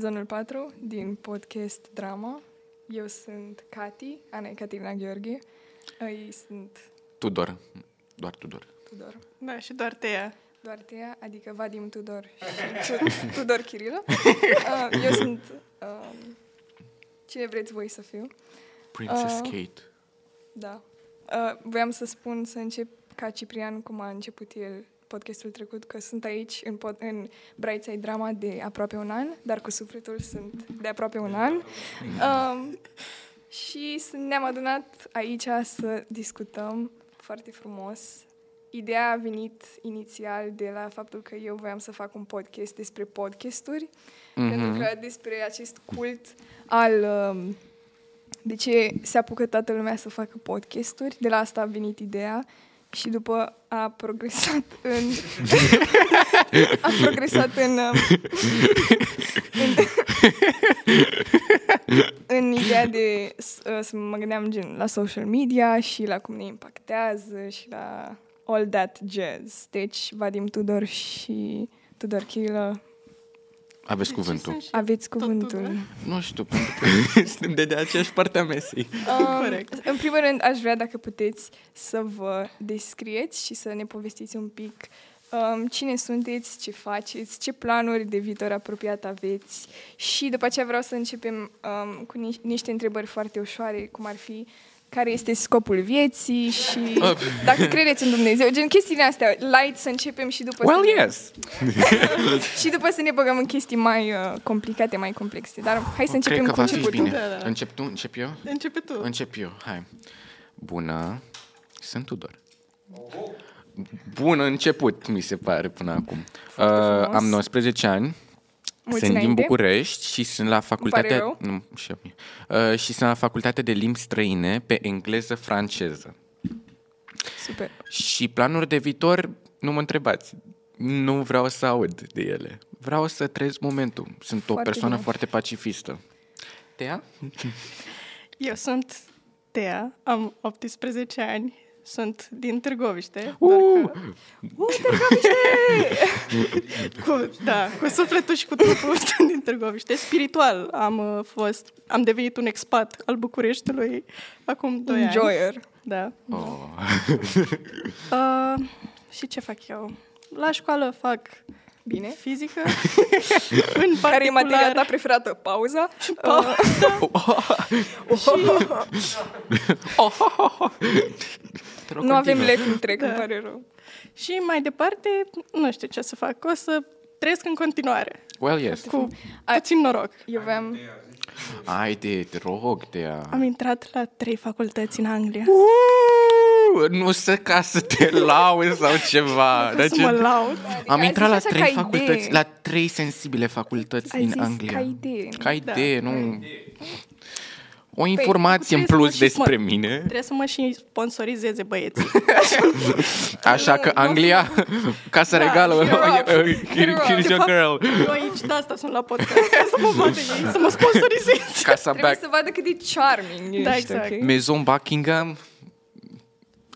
sezonul 4 din podcast Drama. Eu sunt Cati, Ana e Caterina Gheorghe. Ei sunt Tudor. Doar Tudor. Tudor. Da, și doar Tea. Doar Tea, adică Vadim Tudor și Tu- Tudor Chirilo. Uh, eu sunt um, cine vreți voi să fiu. Princess Uh. Kate. Da. Uh, voiam să spun să încep ca Ciprian, cum a început el podcastul trecut, că sunt aici în, pod- în Brightside Drama de aproape un an, dar cu sufletul sunt de aproape un an. Um, și sunt- ne-am adunat aici să discutăm foarte frumos. Ideea a venit inițial de la faptul că eu voiam să fac un podcast despre podcasturi, Mhm. pentru că despre acest cult al... Um, de ce se apucă toată lumea să facă podcasturi. De la asta a venit ideea și după a progresat în... a progresat în... um, în, în ideea de s- uh, să mă gândeam gen la social media și la cum ne impactează și la all that jazz. Deci, Vadim Tudor și Tudor Chilă, Aveți De ce cuvântul. sunt și- aveți Tot cuvântul. Tudor? Nu știu, pentru că suntem de, de aceeași parte a mesei. Um, Corect. În primul rând, aș vrea dacă puteți să vă descrieți și să ne povestiți un pic um, cine sunteți, ce faceți, ce planuri de viitor apropiat aveți și după aceea vreau să începem um, cu ni- niște întrebări foarte ușoare, cum ar fi care este scopul vieții și Uh. dacă credeți în Dumnezeu, gen chestiile astea, light să începem și după, Well, să, ne, yes. și după să ne băgăm în chestii mai uh, complicate, mai complexe. Dar hai să începem Cred că cu va fi începutul. bine. Da, da, da. Încep tu? Încep eu? Începe tu. Încep eu, hai. Bună, sunt Tudor. Bun început, mi se pare, până acum. Uh, frumos. am 19 ani, Mulți sunt din înainte. București și sunt la pare facultatea... rău. Nu, și, a mie. uh, și sunt la facultatea de limbi străine pe engleză-franceză. Super. Și planuri de viitor, nu mă întrebați. Nu vreau să aud de ele. Vreau să trăiesc momentul. Sunt o Foarte persoană bine. foarte pacifistă. Tea? Eu sunt Tea, am 18 ani, sunt din Târgoviște. Uh! Doar că, cu, da, cu sufletul și cu trupul sunt din Târgoviște. Spiritual am uh, fost, am devenit un expat al Bucureștiului acum 2 ani. Enjoyer. Da. Oh. Uh, și ce fac eu? La școală fac Bine. fizică. în Care e materia ta particular, preferată? Pauza? Te rog, nu avem continuă. lef în trec, Da. îmi pare rău. Și mai departe, nu știu ce să fac. O să trăiesc în continuare. Well, yes. Cu A- puțin noroc. Eu voiam... Haide, te rog, Tea. Am intrat la trei facultăți în Anglia. Uh, nu să ca să te lauzi sau ceva. Ca să Deci- mă laud. Am ai intrat la zis așa trei ca facultăți, idee. la trei sensibile facultăți Ai din zis Anglia. ca idee. Ca idee, Da. nu... O informație în trebuie să mă plus și despre mă- mine. Trebuie să mă și sponsorizeze băieții. Așa că Anglia, casa Da, regală, hit her up. here- Hit her up. here's De your fapt, girl. Eu aici de asta sunt la podcast, ca să mă vadă ei, să mă sponsorizeze. Casa Trebuie back. să vadă cât de charming Da, ești, exact. ok? Maison Buckingham.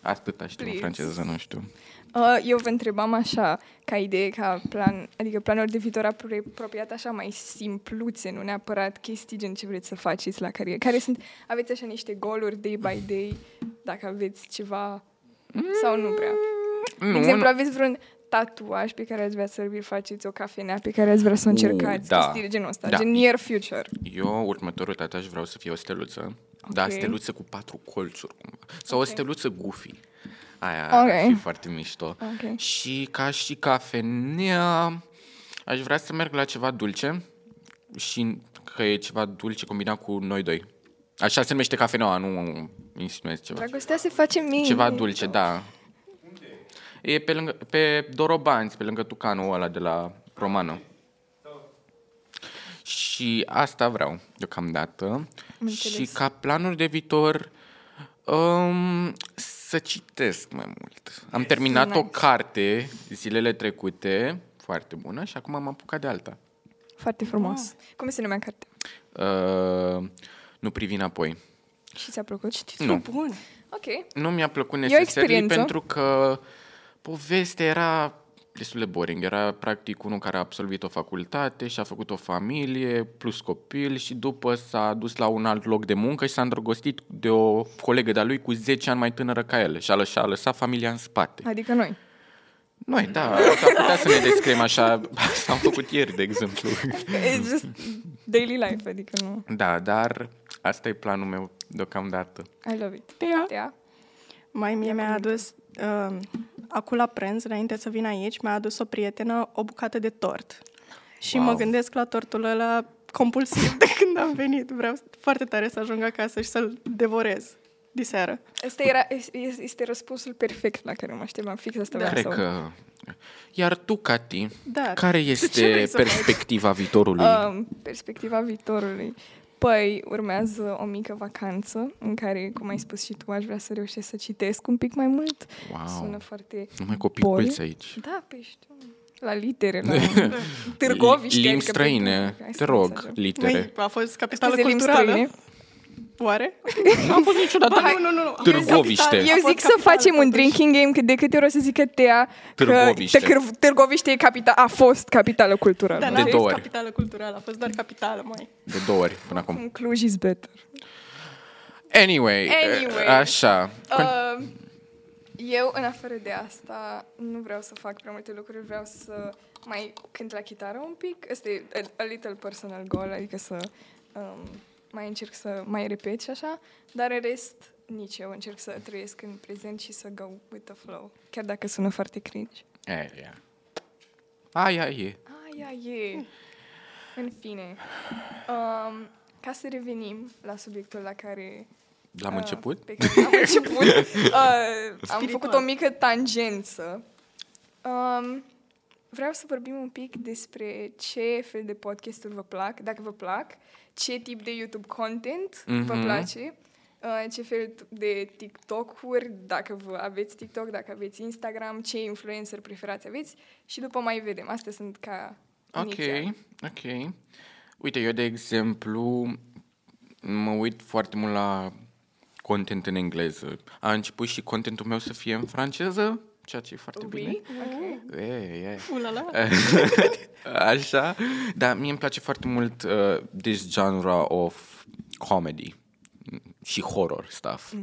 Atâta știu în Please. franceză, nu știu. Uh, eu vă întrebam așa, ca idee, ca plan, adică planuri de viitor apro- apropiat așa mai simpluțe, nu neapărat chestii gen ce vreți să faceți la carieră. Care sunt, aveți așa niște goluri day by day, dacă aveți ceva sau nu prea. De Nu, exemplu, nu. aveți vreun tatuaj pe care ați vrea să vi faceți, o cafenea pe care ați vrea să o încercați, da. chestii de genul ăsta, Da. gen near future. Eu, următorul tatuaj, vreau să fie o steluță. Da, Ok. steluță cu patru colțuri, cumva. Sau Ok. o steluță goofy. Aia Ok. ar fi foarte mișto. Ok. Și ca și cafenea, aș vrea să merg la ceva dulce și că e ceva dulce combinat cu noi doi. Așa se numește cafeneaua, nu insinuez ceva. Dragostea se face mie. Ceva dulce, da. E pe, lângă, pe Dorobanți, pe lângă Tucanul ăla de la Romană. Și asta vreau deocamdată. Înțeles. Și ca planuri de viitor, um, să citesc mai mult. Am terminat o Nice. carte zilele trecute, foarte bună, și acum am apucat de alta. Foarte frumos. Cum se numea cartea? Uh, nu privi înapoi. Și ți-a plăcut? Nu. Bun. Ok. Nu mi-a plăcut o necesar experiență. pentru că povestea era destul de boring. Era practic unul care a absolvit o facultate și a făcut o familie plus copil și după s-a dus la un alt loc de muncă și s-a îndrăgostit de o colegă de-a lui cu 10 ani mai tânără ca el și a lăsat, a lăsat familia în spate. Adică noi. Noi, da, s-ar putea să ne descriem așa, asta am făcut ieri, de exemplu. It's just daily life, adică nu. Da, dar asta e planul meu deocamdată. I love it. Tea? Tea? Mai mie mi-a adus, uh, acum la prânz, înainte să vin aici, mi-a adus o prietenă o bucată de tort. Și Wow. mă gândesc la tortul ăla compulsiv de când am venit. Vreau foarte tare să ajung acasă și să-l devorez diseară. Asta era, este, este răspunsul perfect la care mă așteptam. Fix asta Da. vreau Cred să că... Iar tu, Cati, Da. care ce este vrei să faci? perspectiva viitorului? Um, perspectiva viitorului. Păi, urmează o mică vacanță în care, cum ai spus și tu, aș vrea să reușesc să citesc un pic mai mult. Wow. Sună foarte... Numai copii Boli. culți aici. Da, pe știu. La litere, la Târgoviște. Limbi adică pe- străine, hai să te nu rog, exagerăm. litere. Măi, a fost capitală Scuze, limbi culturală. străine. Oare? N-am fost niciodată. Ba, nu, nu, nu. nu. Târgoviște. Capitală. Eu A fost zic să capitală, facem un totuși. drinking game cât de câte ori o să zică Tea că Târgoviște. Târg- Târgoviște e capital, a fost capitală culturală. Dar De n-a fost două ori. capitală culturală, a fost doar capitală, mai. De două ori până acum. Cum Cluj is better. Anyway, Anyway. așa. Uh, eu, în afară de asta, nu vreau să fac prea multe lucruri, vreau să mai cânt la chitară un pic. Asta e a, a little personal goal, adică să um, mai încerc să mai repet și așa, dar în rest, nici eu încerc să trăiesc în prezent și să go with the flow, chiar dacă sună foarte cringe. E, ia. Aia e. Aia e. În fine, um, ca să revenim la subiectul la care L-am Uh, început? Pe care am început. Uh, am Spiritual. făcut o mică tangență. Um, vreau să vorbim un pic despre ce fel de podcasturi vă plac, dacă vă plac, ce tip de YouTube content mm-hmm. vă Mhm. place, uh, ce fel de TikTok-uri, dacă vă aveți TikTok, dacă aveți Instagram, ce influencer preferați aveți și după mai vedem. Astea sunt ca Ok, inițial. ok. Uite, eu, de exemplu, mă uit foarte mult la content în engleză. A început și contentul meu să fie în franceză, ceea ce e foarte bine. Oui? Ok. E, e. Ulala. Așa. Dar mie îmi place foarte mult uh, this genre of comedy și horror stuff. Uh,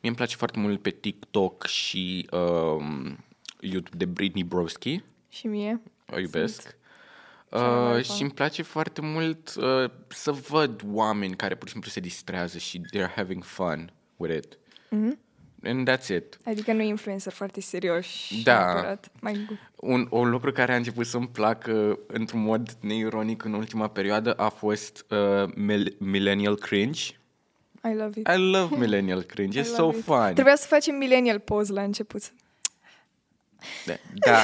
mie îmi place foarte mult pe TikTok și um, YouTube de Britney Broski. Și mie? O iubesc. cea mai mare Uh, fan. și îmi place foarte mult uh, să văd oameni care pur și simplu se distrează și they're having fun with it. Mhm. And that's it. Adică nu influencer foarte serioși. Da. neapărat. Mai Un, un lucru care a început să-mi placă într-un mod neironic în ultima perioadă a fost uh, mil- Millennial Cringe. I love it. I love Millennial Cringe, I e so love it. fun. Trebuia să facem millennial pause la început. Da, da.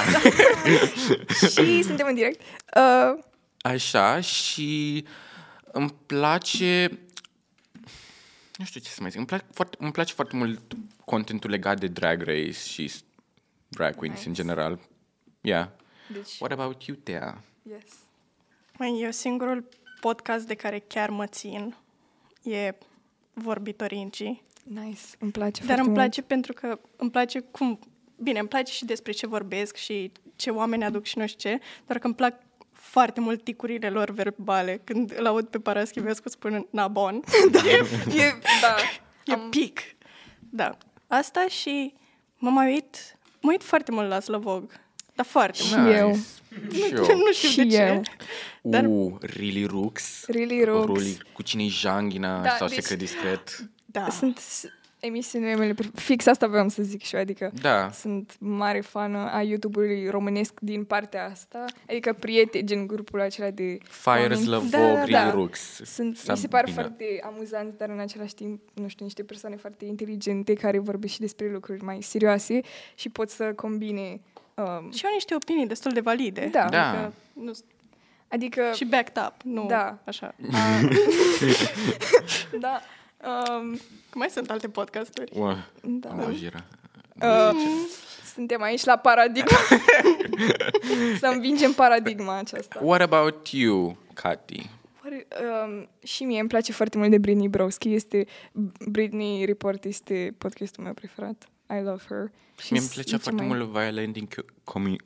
și suntem în direct. Uh, Așa, și îmi place... Nu știu ce să mai zic. Îmi place foarte, îmi place foarte mult contentul legat de Drag Race și drag queens Nice. în general. Yeah. deci, What about you, Tea? yes. Mai eu singurul podcast de care chiar mă țin e Vorbitorincii. Nice. Îmi place Dar foarte îmi mult. place pentru că îmi place cum... Bine, îmi place și despre ce vorbesc și ce oameni aduc și nu știu ce, dar că îmi plac foarte mult ticurile lor verbale. Când îl aud pe Paraschivescu spunând nabon, da. E, e, da. e Am- pic. Da. Asta și mă mai uit, mă uit foarte mult la Slovog. Dar foarte Și mult. eu. Și eu. Nu știu Și de ce. eu. Dar- Uh, Really Rooks. Really Rooks. Ruli, cu cine Janghina Da, sau deci- Secret Discret. Da. Sunt emisiunile mele, pre- fix asta vreau să zic și eu, adică Da. sunt mare fană a YouTube-ului românesc din partea asta, adică prieteni, gen grupul acela de Fire oameni. Slăvog, Da, da, Really da. Rooks. Sunt, mi se par Sabina. foarte amuzanți, dar în același timp, nu știu, niște persoane foarte inteligente care vorbesc și despre lucruri mai serioase și pot să combine. Um, Și au niște opinii destul de valide. Da. Da. Adică, nu, adică, și backed up, nu Da. așa. da, um, Cum mai sunt alte podcasturi? Ua, da. am o jiră. Uh, suntem aici la paradigma. să învingem paradigma aceasta. What about you, Cati? Oare, um, și mie îmi place foarte mult de Britney Broski. Este Britney Report este podcastul meu preferat. I love her. Și Mie îmi s- plăcea e ce foarte mai- mult Violating Community...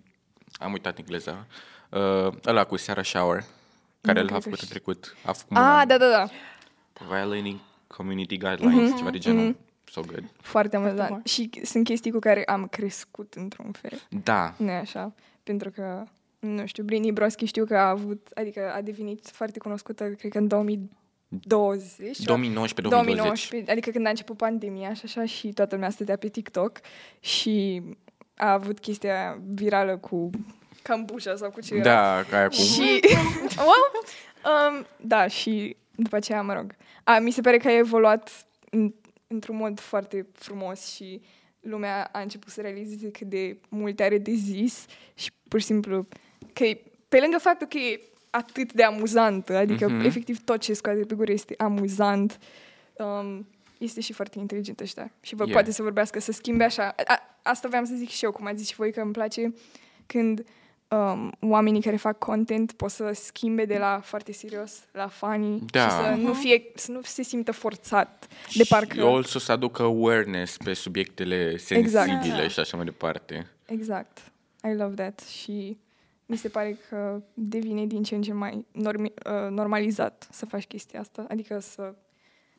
Am uitat engleza. Uh, ăla cu Sarah Shower, care Nu l-a cred că făcut în știu. trecut. A făcut un Ah, an. da, da, da. Violating Community Guidelines, ceva de genul. So good. Foarte mult, da. bun. Și sunt chestii cu care am crescut într-un fel. Da. nu așa? Pentru că, nu știu, Britney Broski știu că a avut, adică a devenit foarte cunoscută, cred că în 2020. ceva. 2019-2020. 2019, adică când a început pandemia și așa și toată lumea stătea pe TikTok și a avut chestia virală cu cambușa sau cu ce era. Da, ca aia cu... Și, well, um, da, și după aceea, mă rog, a, mi se pare că a evoluat în, într-un mod foarte frumos și lumea a început să realizeze cât de multe are de zis și pur și simplu că e, pe lângă faptul că e atât de amuzant, adică Mhm. mm-hmm. efectiv tot ce scoate pe gură este amuzant, um, este și foarte inteligentă ăștia și vă Yeah. poate să vorbească, să schimbe așa. A, asta voiam să zic și eu, cum ați zis și voi, că îmi place când um, oamenii care fac content pot să schimbe de la foarte serios la funny Da. și să nu, fie, să nu se simtă forțat de parcă... Și also să aducă awareness pe subiectele Exact. sensibile Da. și așa mai departe. Exact. I love that. Și mi se pare că devine din ce în ce mai normi, uh, normalizat să faci chestia asta. Adică să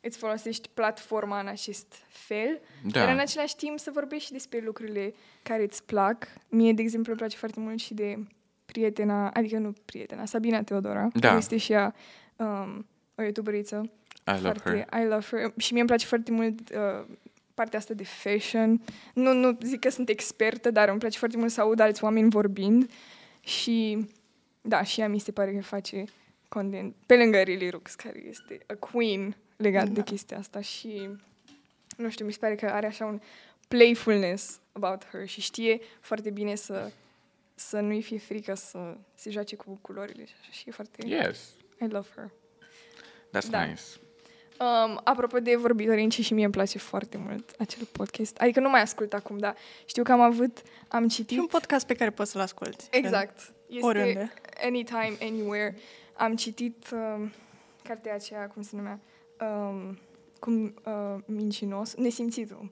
îți folosești platforma în acest fel, Da. dar în același timp să vorbești și despre lucrurile care îți plac. Mie, de exemplu, îmi place foarte mult și de prietena, adică nu prietena, Sabina Teodora, Da. care este și ea um, o youtuberiță I love foarte, her. I love her. Și mie îmi place foarte mult uh, partea asta de fashion. Nu, nu zic că sunt expertă, dar îmi place foarte mult să aud alți oameni vorbind. Și da, și ea mi se pare că face content pe lângă Lily Rooks, care este a queen legat da. de chestia asta și nu știu, mi se pare că are așa un playfulness about her și știe foarte bine să să nu-i fie frică să se joace cu culorile și așa și e foarte... Yes, I love her. that's Da. nice. Um, apropo de vorbitorinci, și mie îmi place foarte mult acel podcast. Adică nu mai ascult acum, dar știu că am avut, am citit... Și un podcast pe care poți să-l asculti. Exact. Este Oriunde. Anytime, anywhere. Am citit um, cartea aceea, cum se numea? Um, cum uh, mincinos, nesimțitul.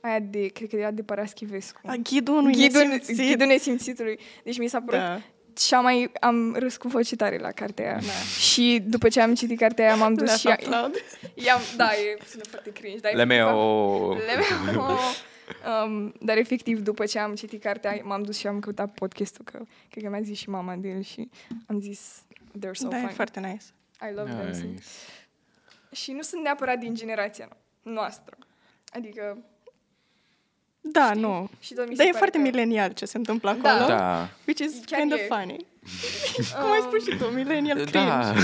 Aia de, cred că era de Paraschivescu. A, ghidul unui Ghidul, nesimțit. ghidul nesimțitului. Deci mi s-a părut Da. și am mai am râs cu voce tare la cartea aia. Și după ce am citit cartea aia, m-am dus Laugh și... out loud. I-am, da, e sună foarte cringe. Dar Le efectiv am- meo... Le meo. Um, dar efectiv, după ce am citit cartea, m-am dus și am căutat podcastul, că cred că mi-a zis și mama de el și am zis, they're so Da, e funny. foarte nice. I love them. Sunt- Nice. Și nu sunt neapărat din generația no- noastră. Adică, Da, nu. și tot mi se Dar e pare foarte că... milenial ce se întâmplă Da. acolo. Da. Which is Chiar kind of e. funny. Cum ai spus și tu, millennial cringe. Da.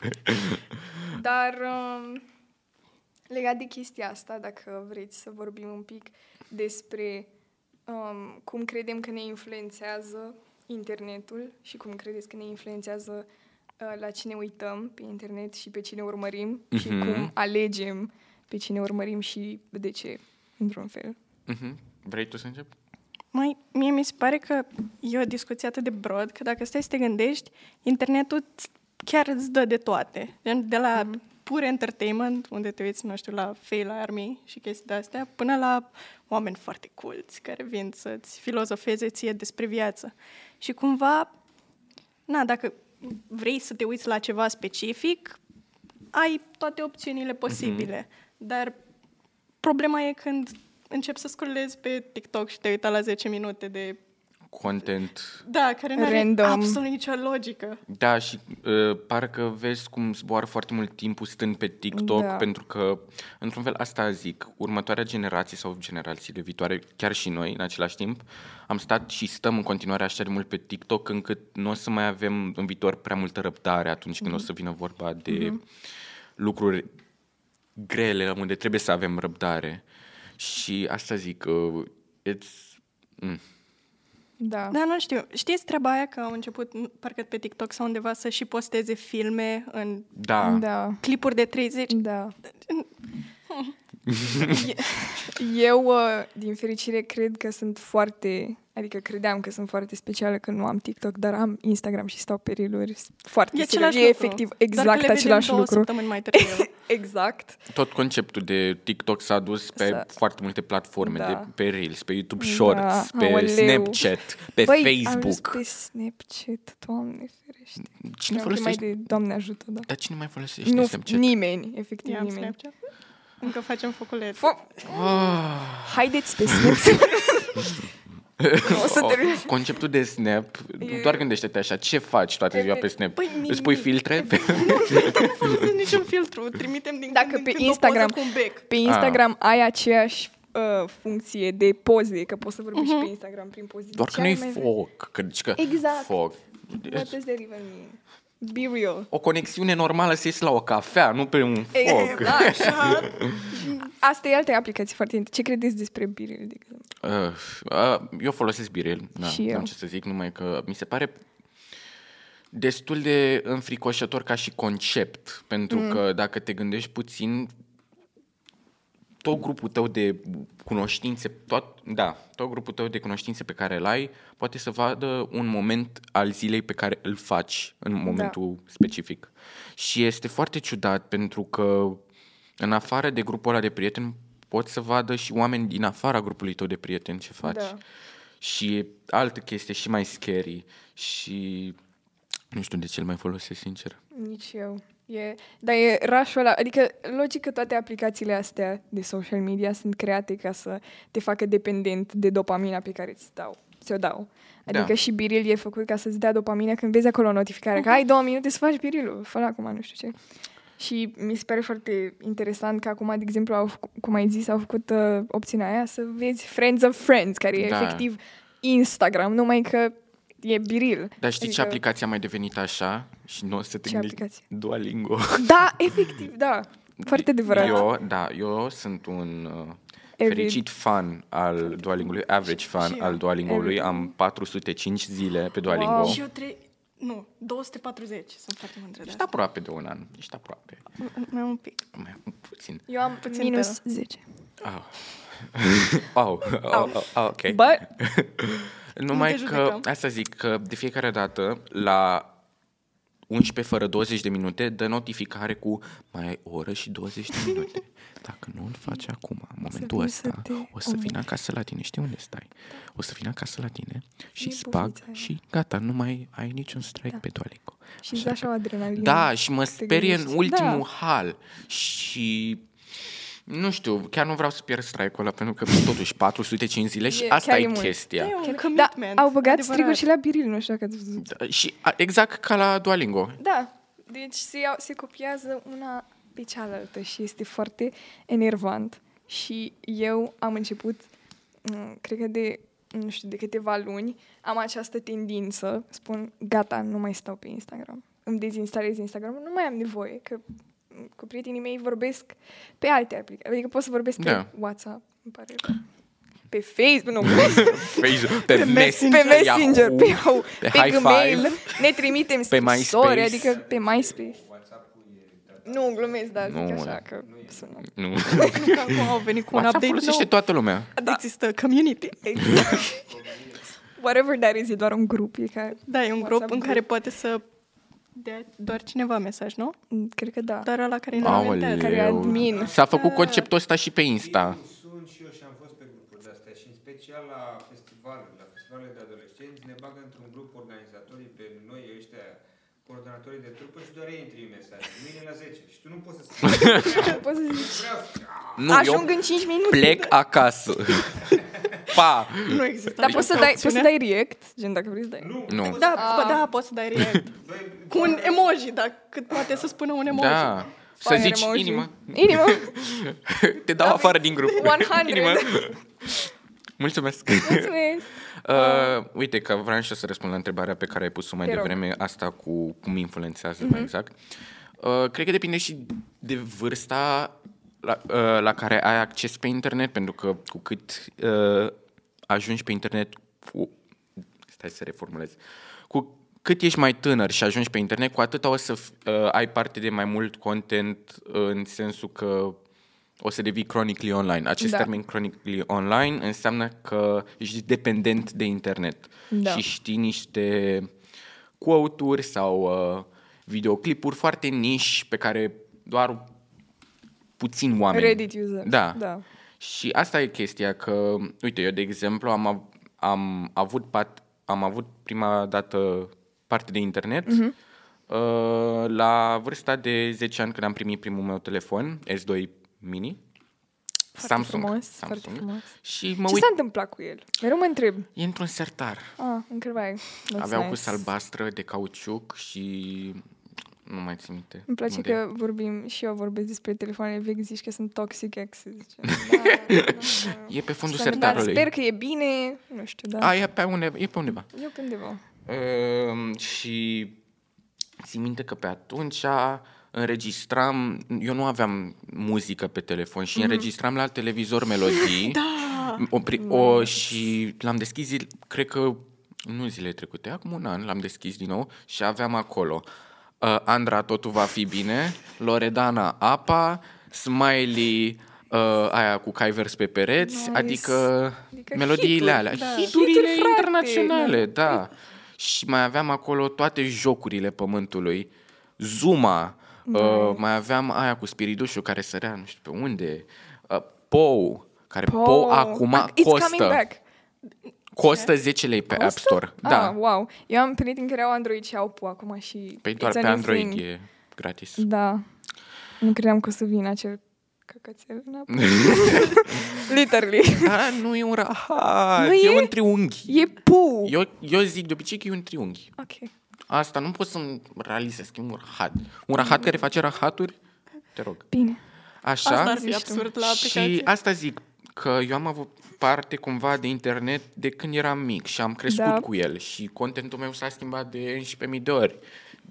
Dar um, legat de chestia asta, dacă vreți să vorbim un pic despre um, cum credem că ne influențează internetul și cum credeți că ne influențează uh, la cine uităm pe internet și pe cine urmărim și Mhm. cum alegem pe cine urmărim și de ce, într-un fel. Mhm. Vrei tu să începi? Mai, mie mi se pare că e o discuție atât de broad că dacă stai să te gândești, internetul ți- chiar îți dă de toate. Gen, De la Mhm. pur entertainment, unde te uiți, nu știu, la Fail Army și chestii de-astea, până la oameni foarte culți care vin să-ți filozofeze ție despre viață. Și cumva, na, dacă vrei să te uiți la ceva specific, ai toate opțiunile posibile. Dar problema e când începi să scrollezi pe TikTok și te uita la 10 minute de... Content. Da, care nu are Random. absolut nicio logică. Da, și uh, parcă vezi cum zboară foarte mult timpul stând pe TikTok, Da. pentru că, într-un fel, asta zic, următoarea generație sau generațiile viitoare, chiar și noi, în același timp, am stat și stăm în continuare așa de mult pe TikTok, încât nu o să mai avem în viitor prea multă răbdare atunci când o să vină vorba de lucruri grele, unde trebuie să avem răbdare. Și asta zic, uh, it's... Mm. Da. Da, nu știu. Știți treaba aia că au început, n- parcă pe TikTok sau undeva, să și posteze filme în Da. Da. clipuri de 30? Da. Eu, uh, din fericire, cred că sunt foarte... Adică credeam că sunt foarte specială că nu am TikTok, dar am Instagram și stau pe reel foarte E serios. același E lucru. efectiv Doar că exact le vedem același două lucru. săptămâni mai târziu. Exact. Tot conceptul de TikTok s-a dus pe Să- foarte multe platforme, Da. de, pe Reels, pe YouTube Da, Shorts, pe aoleu. Snapchat, pe Băi, am Facebook. ajuns pe Snapchat, doamne ferește. Cine Am mai folosește? de Doamne ajută, da. Dar cine mai folosește Nu, Snapchat? nimeni, efectiv I-am nimeni. Snapchat. Încă facem foculețe. Fo- Ah. Haideți pe Snapchat. o să Oh, termin. Conceptul de Snap, E- doar gândește-te așa, ce faci toată ziua pe Snap? Păi, nimic. Îți pui filtre? Pe... Nu folosesc niciun filtru. Trimitem din Dacă când în pe când o Instagram- poză cu un bec. Pe Instagram ai aceeași uh, funcție de poze, că poți să vorbești Mhm. pe Instagram prin poziție. Doar că Ce nu ai e mai vrea? foc, că zici că Exact. foc. What does that even mean? Be real. O conexiune normală să ies la o cafea, nu pe un foc. Exact. Asta e alte aplicații foarte inter- Ce credeți despre Biril, de exemplu? Uh, uh, eu folosesc Birel, da, Și nu eu. am ce să zic, numai că mi se pare destul de înfricoșător ca și concept, pentru mm. că dacă te gândești puțin, tot grupul tău de cunoștințe, tot, da, tot grupul tău de cunoștințe pe care îl ai, poate să vadă un moment al zilei pe care îl faci în momentul da. specific. Și este foarte ciudat pentru că în afară de grupul ăla de prieteni poți să vadă și oameni din afara grupului tău de prieteni ce faci. Da. Și altă chestie și mai scary și nu știu de ce îl mai folosesc, sincer. Nici eu. E, dar e rașul ăla, adică logic că toate aplicațiile astea de social media sunt create ca să te facă dependent de dopamina pe care ți dau, ți-o dau. Adică Da. și biril e făcut ca să-ți dea dopamina când vezi acolo o notificare că ai două minute să faci birilul, fă acum, nu știu ce. Și mi se pare foarte interesant că acum, de exemplu, au, făcut- cum ai zis, au făcut uh, opțiunea aia să vezi Friends of Friends, care e Da. efectiv Instagram, numai că e biril. Dar știi ce Adică- aplicație a mai devenit așa? Și nu o să te Ce gândești? aplicație? Duolingo. Da, efectiv, da. Foarte adevărat. Eu, da, eu sunt un uh, Avid. fericit fan al Duolingo-ului, average fan Și eu. al Duolingo-ului. Am 405 zile pe Duolingo. Wow. Și eu trei... Nu, 240. Sunt foarte mândră de Ești asta. aproape de un an. Ești aproape. Mai un pic. Mai puțin. Eu am Puțin minus pe 10. Au. Au. Au. Au. Au. Ok. But, Numai Nu te că, judecăm. asta zic, că de fiecare dată, la 11 fără 20 de minute, dă notificare cu mai ai o oră și 20 de minute. Dacă nu îl faci acum, în momentul vin ăsta, să te o să omor. vin acasă la tine. Știi unde stai? O să vin acasă la tine și E îți bag bufița aia. și gata, nu mai ai niciun strike Da. pe Duolingo. și îți da așa o adrenalină. Da, și mă Te sperie în gândești. ultimul Da. hal. Și nu știu, chiar nu vreau să pierd strike-ul ăla, pentru că totuși 405 zile și E- asta chiar e e mult. chestia. E un Da, commitment. au băgat adevărat. striguri și la biril, nu știu dacă ați văzut. Da, Și a, exact ca la Duolingo. Da, deci se, iau, se copiază una pe cealaltă și este foarte enervant. Și eu am început, m, cred că de, nu știu, de câteva luni, am această tendință, spun, gata, nu mai stau pe Instagram. Îmi dezinstalez Instagram, nu mai am nevoie, că m, cu prietenii mei vorbesc pe alte aplicații. Adică pot să vorbesc pe Da. WhatsApp, îmi pare rău. Pe Facebook, nu, Facebook, pe, Pe Messenger, pe Messenger, Yahoo, pe, Yahoo, pe pe, High Gmail, Five, ne trimitem pe scrisori, MySpace. adică pe MySpace. Nu, glumesc, dar zic Nu, așa e- că sună. Nu. Acum au venit cu un WhatsApp update folosește nou. toată lumea. Da. Există community. Exact. Whatever that is, e doar un grup, e ca... Da, e un grup WhatsApp în group. care poate să dea doar cineva mesaj, nu? Mm, Cred că da. Doar ăla care îi inventează. Care e admin. S-a făcut conceptul ăsta și pe Insta. Sunt și eu și am fost pe grupuri de astea și în special la festivaluri, la festivalele de adolescenți, ne bagă într-un grup organizatorii pe noi ăștia coordonatorii de trupă și doar ei îmi trimit mesaje. Mâine la 10 și tu nu poți să spui. Poți să zici, Vreau. Nu, ajung eu în 5 minute. plec acasă. pa! Nu există. Dar așa poți să, o dai, opțiune. poți să dai react, gen dacă vrei să dai. Nu. Nu. Da, bă, da, poți să dai react. Doi, Cu un emoji, dar cât poate să spună un emoji. Da. Să Fire zici emoji. inimă. Inimă. Te dau afară din grup. 100. Inimă. Mulțumesc. Mulțumesc. Uh, uite că vreau și eu să răspund la întrebarea pe care ai pus-o mai Te rog. devreme, asta cu cum influențează mai exact. Uh, cred că depinde și de vârsta la, uh, la care ai acces pe internet, pentru că cu cât uh, ajungi pe internet cu... Stai să reformulez. Cu cât ești mai tânăr și ajungi pe internet, cu atât o să f- uh, ai parte de mai mult content uh, în sensul că o să devii chronically online. Acest Da. termen chronically online înseamnă că ești dependent de internet Da. și știi niște quote-uri sau uh, videoclipuri foarte niși pe care doar puțini oameni... Reddit user. Da. da. Și asta e chestia că, uite, eu de exemplu am, av- am avut pat, am avut prima dată parte de internet Mhm. uh, la vârsta de 10 ani când am primit primul meu telefon, S2 Mini. Foarte Samsung. frumos, Samsung. foarte frumos. Și mă Ce uit, s-a întâmplat cu el? Mereu mă întreb. e într-un sertar. Ah, întrebai. That's Aveau nice. cus albastră de cauciuc și nu mai țin minte. Îmi place unde. că vorbim și eu vorbesc despre telefoanele vechi, zici că sunt toxic exes. zice. Da, da, da. E pe fundul Și am sertarului. dat, Sper că e bine, nu știu, da. A, e pe undeva. E pe undeva. Eu pe undeva. Uh, și țin minte că pe atunci înregistram, eu nu aveam muzică pe telefon și înregistram la televizor melodii. Da! O, pri- o, și l-am deschis, zil, cred că nu zile trecute, acum un an l-am deschis din nou și aveam acolo uh, Andra, totul va fi bine, Loredana, apa, Smiley, uh, aia cu cai vers pe pereți, Nice. adică, Adică melodiile hituri, alea, da. hiturile Hituri, frate, internaționale, da. Și mai aveam acolo toate jocurile pământului, Zuma, uh, mai aveam aia cu spiridușul care sărea nu știu pe unde, uh, Pou, care Pou, Pou acum It's coming costă, back. costă 10 lei pe App Store. Da, Ah, wow. Eu am prieteni care au Android și au Pu acum și... păi doar it's a pe new Android thing. e gratis. Da. Nu credeam că o să vină acel căcățel înapoi. Literally. Da, nu e un rahat, Nu e, e? un triunghi. E Pu. Eu, eu zic de obicei că e un triunghi. Ok. Asta nu pot să-mi realizez că e un rahat. Un rahat care face rahaturi? Te rog. Bine. Așa. Asta ar fi Mișto. absurd la aplicație. Și asta zic, că eu am avut parte cumva de internet de când eram mic și am crescut Da. cu el și contentul meu s-a schimbat de 11.000 de ori.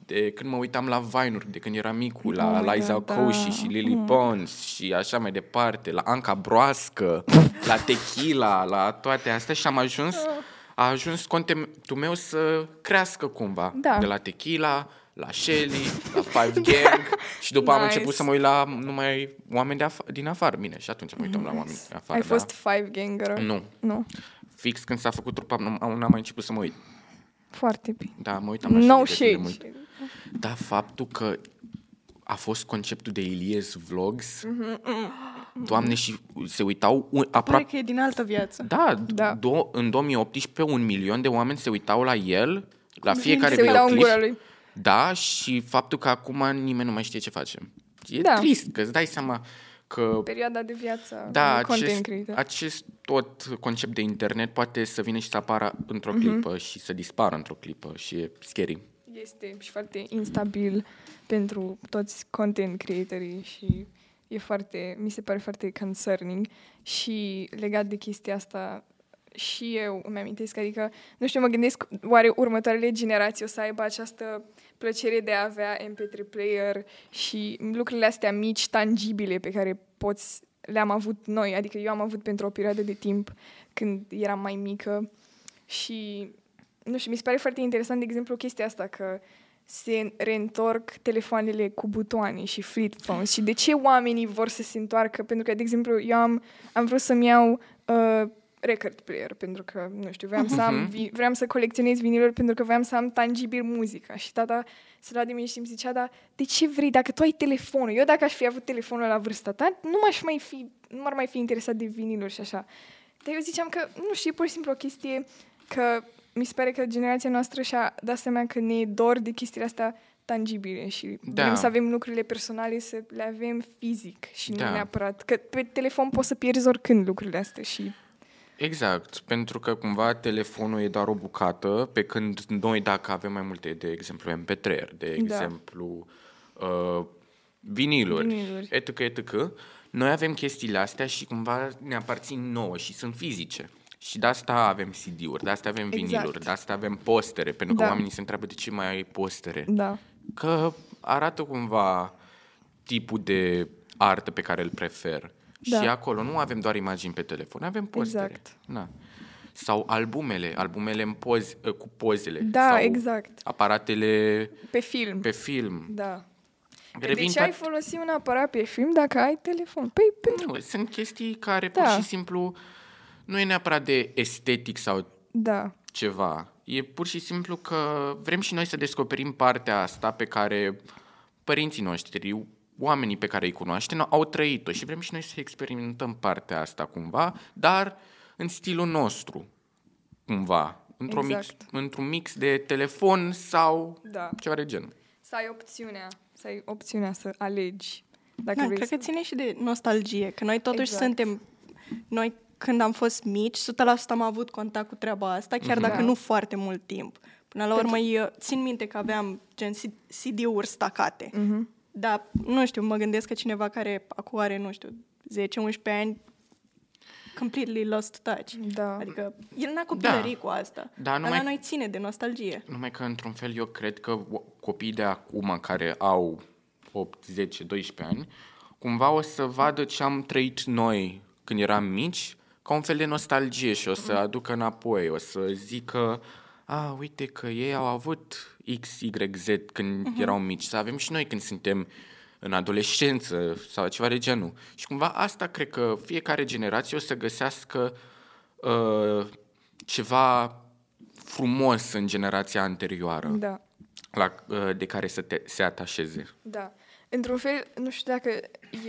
De când mă uitam la Vine-uri, de când eram micul, la Oh my Liza God, Coșii da. și Lily Pons și așa mai departe, la Anca Broască, la Tequila, la toate astea și am ajuns, a ajuns contentul meu să crească cumva. Da. De la Tequila, la Shelly, la Five Gang și după am Nice. început să mă uit la numai oameni de af- din afară. Bine, și atunci mă uitam la oameni din afară. Ai fost five ganger? da. Nu. Nu. Fix când s-a făcut trupa, nu- am- n-am mai început să mă uit. Foarte bine. Da, mă uitam la No Shelly destul de shade. mult. Da, faptul că a fost conceptul de Ilies Vlogs. Doamne, și se uitau un, Pare aproape... că e din altă viață. Da, Da. Do- în 2018 un milion de oameni se uitau la el, la fiecare Se uitau în videoclip. gura lui. Da, și faptul că acum nimeni nu mai știe ce facem. E Da. trist, că îți dai seama că Perioada de viață. da, de content acest, creator. acest tot concept de internet poate să vină și să apară într-o Mhm. clipă și să dispară într-o clipă și e scary. Este și foarte instabil pentru toți content creatorii și e foarte, mi se pare foarte concerning și legat de chestia asta și eu îmi amintesc, adică, nu știu, mă gândesc, oare următoarele generații o să aibă această plăcere de a avea MP3 player și lucrurile astea mici, tangibile, pe care poți, le-am avut noi, adică eu am avut pentru o perioadă de timp când eram mai mică și nu știu, mi se pare foarte interesant, de exemplu, chestia asta că se reîntorc telefoanele cu butoane și flip phones și de ce oamenii vor să se întoarcă? Pentru că, de exemplu, eu am, am vrut să-mi iau uh, record player pentru că, nu știu, vreau să, am, vi- vreau să colecționez viniluri pentru că vreau să am tangibil muzica și tata se lua de mine și îmi zicea, dar de ce vrei, dacă tu ai telefonul? Eu dacă aș fi avut telefonul la vârsta ta, nu m-aș mai fi, nu m-ar mai fi interesat de viniluri și așa. Dar eu ziceam că, nu știu, e pur și simplu o chestie că mi se pare că generația noastră și-a dat seama că ne e dor de chestiile astea tangibile și Da. vrem să avem lucrurile personale, să le avem fizic și Da. nu neapărat. Că pe telefon poți să pierzi oricând lucrurile astea și... Exact, pentru că cumva telefonul e doar o bucată, pe când noi dacă avem mai multe, de exemplu MP3, de Da. exemplu uh, viniluri, Viniluri. etc., etc., noi avem chestiile astea și cumva ne aparțin nouă și sunt fizice. Și de asta avem CD-uri, de asta avem Exact. viniluri, de asta avem postere, pentru că Da. oamenii se întreabă de ce mai ai postere. Da. Că arată cumva tipul de artă pe care îl prefer. Da. Și acolo nu avem doar imagini pe telefon, avem postere. Exact. Da. Sau albumele, albumele în poz, cu pozele. Da, sau exact. aparatele Pe film. pe film. Da. Revin de ce ai toate- folosi un aparat pe film dacă ai telefon? Păi, pentru... Nu, sunt chestii care Da. pur și simplu nu e neapărat de estetic sau Da, ceva. E pur și simplu că vrem și noi să descoperim partea asta pe care părinții noștri, oamenii pe care îi cunoaștem, au trăit-o și vrem și noi să experimentăm partea asta cumva, dar în stilul nostru, cumva. Într-o mix, Exact. într-un mix de telefon sau da. ceva de genul. Să ai opțiunea, să ai opțiunea să alegi. Dacă Da, vrei cred să... că ține și de nostalgie, că noi totuși Exact. suntem... Noi când am fost mici, 100% am avut contact cu treaba asta, chiar dacă Da. nu foarte mult timp. Până la urmă, eu țin minte că aveam gen CD-uri stacate. Mhm. Dar, nu știu, mă gândesc că cineva care acum are, nu știu, 10-11 ani, completely lost touch. Da. Adică el n-a copilărit cu asta. Da, Dar numai- la noi ține de nostalgie. Numai că, într-un fel, eu cred că o- copiii de acum, care au 8, 10, 12 ani, cumva o să vadă ce am trăit noi când eram mici, ca un fel de nostalgie și o să aducă înapoi, o să zică, a, uite că ei au avut X, Y, Z când uh-huh. erau mici, să avem și noi când suntem în adolescență sau ceva de genul. Și cumva asta cred că fiecare generație o să găsească uh, ceva frumos în generația anterioară Da, la, uh, de care să te, se atașeze. da. Într-un fel, nu știu dacă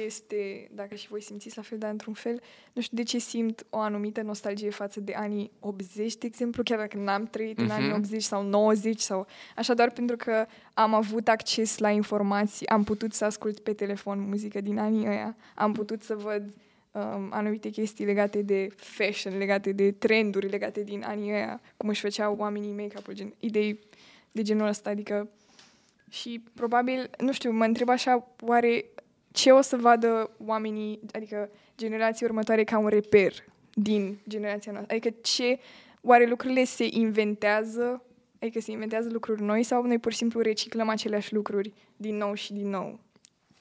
este, dacă și voi simțiți la fel, dar într-un fel, nu știu de ce simt o anumită nostalgie față de anii 80, de exemplu, chiar dacă n-am trăit în Mhm. anii 80 sau 90 sau așa, doar pentru că am avut acces la informații, am putut să ascult pe telefon muzică din anii ăia, am putut să văd um, anumite chestii legate de fashion, legate de trenduri, legate din anii ăia, cum își făceau oamenii make-up-ul, gen, idei de genul ăsta, adică și probabil, nu știu, mă întreb așa, oare ce o să vadă oamenii, adică generații următoare ca un reper din generația noastră? Adică ce, oare lucrurile se inventează, adică se inventează lucruri noi sau noi pur și simplu reciclăm aceleași lucruri din nou și din nou?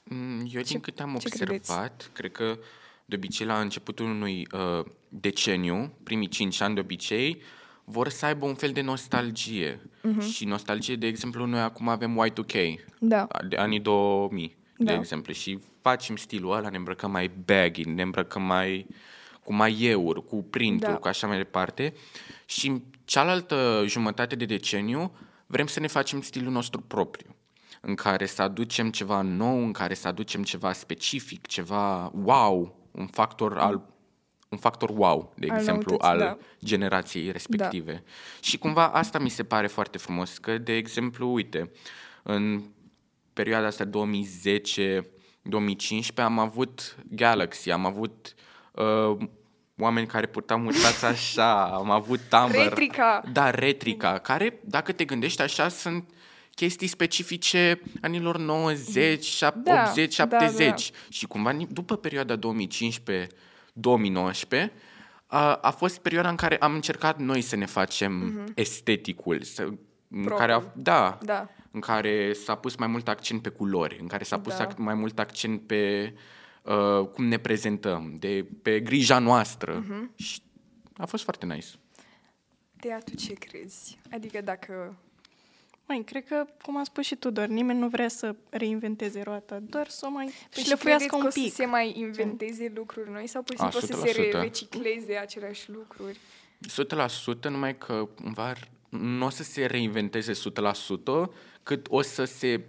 Mm, Eu, Ce- din câte am ce observat, cred că de obicei la începutul unui uh, deceniu, primii cinci ani de obicei, vor să aibă un fel de nostalgie. Mhm. Și nostalgie, de exemplu, noi acum avem Y2K, Da, de anii 2000, de Da. exemplu, și facem stilul ăla, ne îmbrăcăm mai baggy, ne îmbrăcăm mai cu maieuri, cu printuri, Da. cu așa mai departe. Și în cealaltă jumătate de deceniu vrem să ne facem stilul nostru propriu, în care să aducem ceva nou, în care să aducem ceva specific, ceva wow, un factor al un factor wow, de Al exemplu, noutății, al da. generației respective. Da. Și cumva asta mi se pare foarte frumos, că, de exemplu, uite, în perioada asta 2010-2015 am avut Galaxy, am avut uh, oameni care purtau mutați așa, am avut Tumblr. Retrica. Da, retrica, care, dacă te gândești așa, sunt chestii specifice anilor 90, șap- Da, 80, da, 70. Și cumva, ni- după perioada 2015-2019, a, a fost perioada în care am încercat noi să ne facem esteticul, să, în care a, da, da. în care s-a pus mai mult accent pe culori, în care s-a pus Da. ac- mai mult accent pe uh, cum ne prezentăm, de pe grija noastră. Și a fost foarte nice. Tea, tu ce crezi? Adică dacă... Mai, cred că, cum a spus și tu, doar nimeni nu vrea să reinventeze roata, doar să o mai Păi șlefuiască credeți un că o să pic. se mai inventeze lucruri noi sau pur și A, simplu o să se 100%. re- recicleze aceleași lucruri? 100% numai că cumva nu o să se reinventeze 100%, cât o să se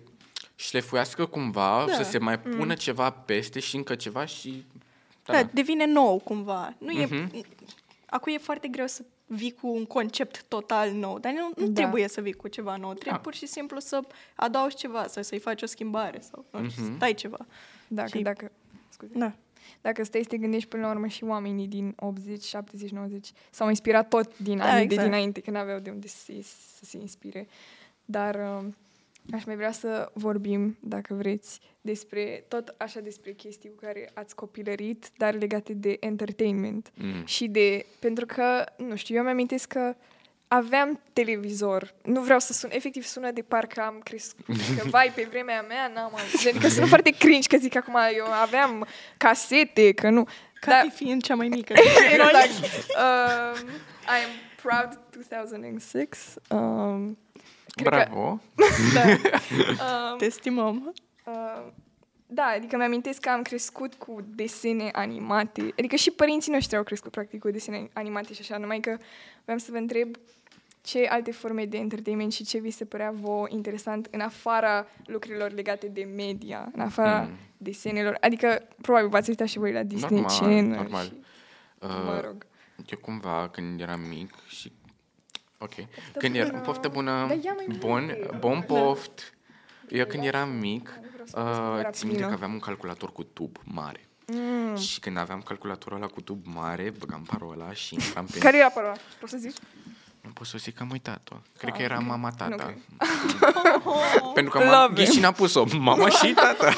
șlefuiască cumva, Da. să se mai pună ceva peste și încă ceva și... Da, devine nou cumva. Nu e... Mhm. Acum e foarte greu să vii cu un concept total nou, dar nu, nu Da. trebuie să vii cu ceva nou. Trebuie Da. pur și simplu să adaugi ceva, sau să-i faci o schimbare, sau nu știu, să Mhm. dai ceva. Dacă, Și- dacă, scuze. Da. Dacă stai să te gândești până la urmă și oamenii din 80, 70, 90 s-au inspirat tot din Da, anii de exact. dinainte, că n-aveau de unde să se, să se inspire. Dar uh, aș mai vrea să vorbim, dacă vreți, despre tot așa despre chestii cu care ați copilărit, dar legate de entertainment. Mm. Și de... Pentru că, nu știu, eu mi-amintesc că aveam televizor. Nu vreau să sun, efectiv sună de parcă am crescut. Că, vai, pe vremea mea n-am avut. Adică sună foarte cringe că zic acum, eu aveam casete, că nu. Ca da. fiind cea mai mică. exact. Um, I am proud 2006. Um, cred că- Bravo! da. um, Te stimăm. Uh, da, adică mi-amintesc că am crescut cu desene animate. Adică și părinții noștri au crescut, practic, cu desene animate și așa. Numai că vreau să vă întreb ce alte forme de entertainment și ce vi se părea vouă interesant în afara lucrurilor legate de media, în afara Mm. desenelor. Adică, probabil v-ați uitat și voi la Disney Normal, Channel. normal. Și, Uh, mă rog. Eu cumva, când eram mic și... Ok. Când era... bună. Poftă bună. Da, ia mai Bun, multe. bun poft. Eu când eram mic, vreau să vă spun că era uh, țin minte plină. că aveam un calculator cu tub mare. Mm. Și când aveam calculatorul ăla cu tub mare, băgam parola și intram pe... Care era parola? Poți să zici? Nu pot să zic că am uitat-o. Cred Ah, că era ok. mama Nu tata. cred. Pentru că Love m-am him. ghicit a pus-o. Mama și tata.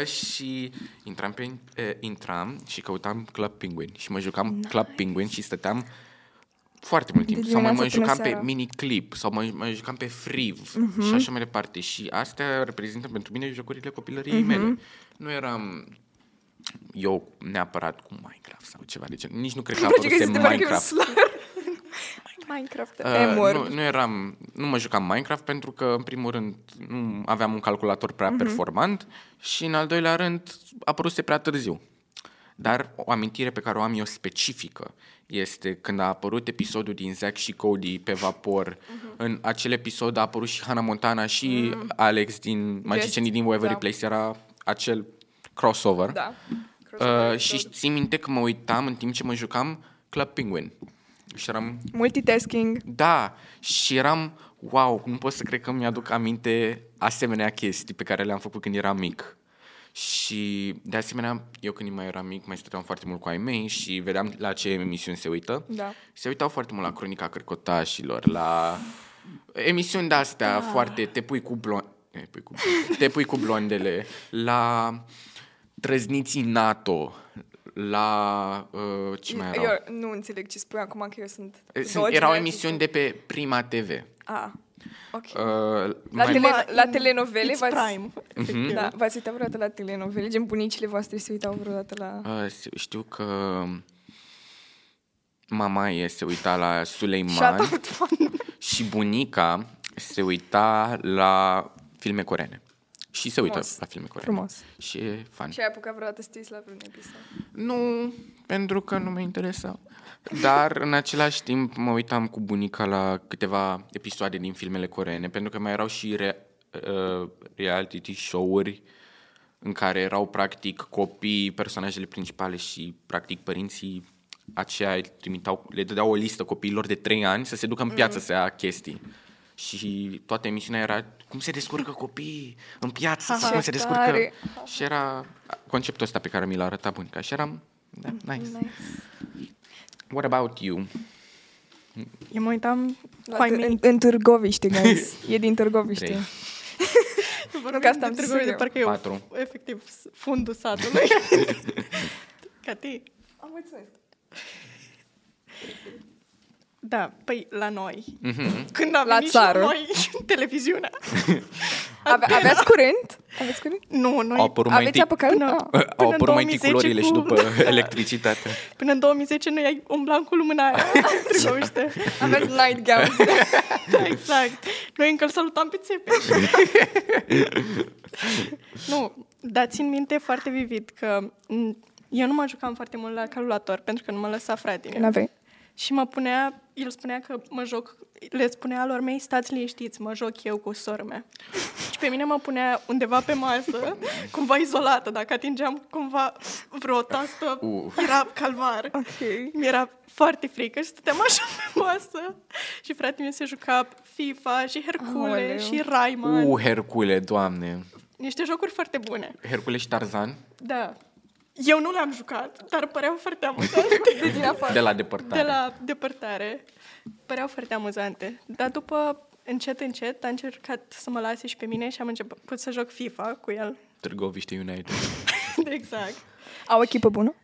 uh, și intram, pe, uh, intram și căutam Club Penguin. Și mă jucam nice. Club Penguin și stăteam foarte mult De timp. Sau mă, mă dimineața până jucam pe seara. miniclip sau mă, mă jucam pe Friv Mhm. și așa mai departe. Și astea reprezintă pentru mine jocurile copilăriei Mhm. mele. Nu eram eu neapărat cu Minecraft sau ceva de genul. Nici nu cred că a Îmi place că apărut este parcă un Minecraft. slur. Minecraft. Uh, M-word. nu, nu eram, nu mă jucam Minecraft pentru că, în primul rând, nu aveam un calculator prea performant și, în al doilea rând, a apăruse prea târziu. Dar o amintire pe care o am eu specifică este când a apărut episodul din Zack și Cody pe vapor. În acel episod a apărut și Hannah Montana și Alex din Magicienii din Waverly da. Place. Era acel crossover. Da. Uh, și țin minte că mă uitam în timp ce mă jucam Club Penguin. Și eram Multitasking. da, și eram, wow, nu pot să cred că mi-aduc aminte asemenea chestii pe care le-am făcut când eram mic. Și, de asemenea, eu când mai eram mic, mai stăteam foarte mult cu ai mei și vedeam la ce emisiuni se uită. Da. Se uitau foarte mult la Cronica Cărcotașilor, la emisiuni de-astea da. foarte... Te pui cu blon... Te pui cu, te pui cu blondele, la trăzniții NATO, la... Uh, ce mai erau? Eu nu înțeleg ce spui acum că eu sunt... Sunt, două erau generații. emisiuni de pe Prima TV. Ah, ok. Uh, La, mai- tele, Ma- la telenovele It's v-ați... prime. efectiv. Da, v-ați uitat vreodată la telenovele? Gen bunicile voastre se uitau vreodată la... Uh, s- știu că mama e se uita la Suleiman Shout out fan. și bunica se uita la filme coreene. Și se uită Frumos. la filme coreene. Frumos. Și e fan. Și ai apucat vreodată să te uiți la vreun episod? Nu, pentru că nu mă interesa. Dar în același timp mă uitam cu bunica la câteva episoade din filmele coreene, pentru că mai erau și re, uh, reality show-uri în care erau practic copii, personajele principale și practic părinții aceia îi trimiteau, le dădeau o listă copiilor de 3 ani să se ducă în piață să ia chestii. Și toată emisiunea era cum se descurcă copiii în piață, sau Ce cum se descurcă. tare! Și era conceptul ăsta pe care mi l-a arătat bunica și eram, da, nice. Nice. What about you? Eu mă uitam La cu ai t- mei. în, în Târgoviște, guys. E din Târgoviște. Trei. Vorbim că asta am de zis Târgoviște, eu. parcă eu, Patru. efectiv, fundul satului. Cati. Am mulțumesc. Da, păi la noi. Mhm. Când am La venit țară. și noi televiziunea. Ave, aveați curent? Aveți curent? Nu, noi Au apărut mai Aveți întâi, apă caldă? până- Ah. au în apărut mai întâi 2010 culorile și cu- după da. electricitatea. până în 2010 noi ai umblam cu lumina aia. Târgoviște. Aveți nightgown. Da, exact. Noi încă îl salutam pe țepe. nu, dar țin minte foarte vivid că m, eu nu mă jucam foarte mult la calculator pentru că nu mă lăsa fratele. N-avei. Și mă punea, el spunea că mă joc, le spunea lor mei, stați liniștiți, mă joc eu cu sora mea. Și pe mine mă punea undeva pe masă, cumva izolată, dacă atingeam cumva vreo tastă, Uh. era calvar. Ok. Mi era foarte frică și stăteam așa pe masă și fratele meu se juca FIFA și Hercule Aoleu. și Rayman. Uh, Hercule, doamne. Niște jocuri foarte bune. Hercule și Tarzan Da. Eu nu le-am jucat, dar păreau foarte amuzante. De din afară. de la depărtare. De la depărtare. Păreau foarte amuzante. Dar după, încet, încet, a încercat să mă lase și pe mine și am început să joc FIFA cu el. Târgoviște United. exact. Au echipă bună?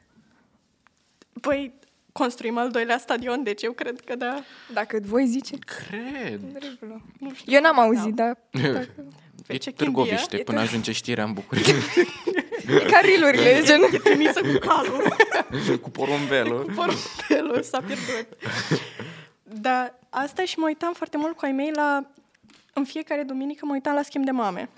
Păi, construim al doilea stadion, deci eu cred că da. Dacă voi zice. Cred. Regulă. Nu știu. Eu n-am auzit, dar... E check Târgoviște, E până Târ- ajunge știrea în București. E ca rilurile, gen... E trimisă cu calul. cu porumbelul. cu porumbelul s-a pierdut. Dar asta și mă uitam foarte mult cu ai mei la... În fiecare duminică mă uitam la schimb de mame.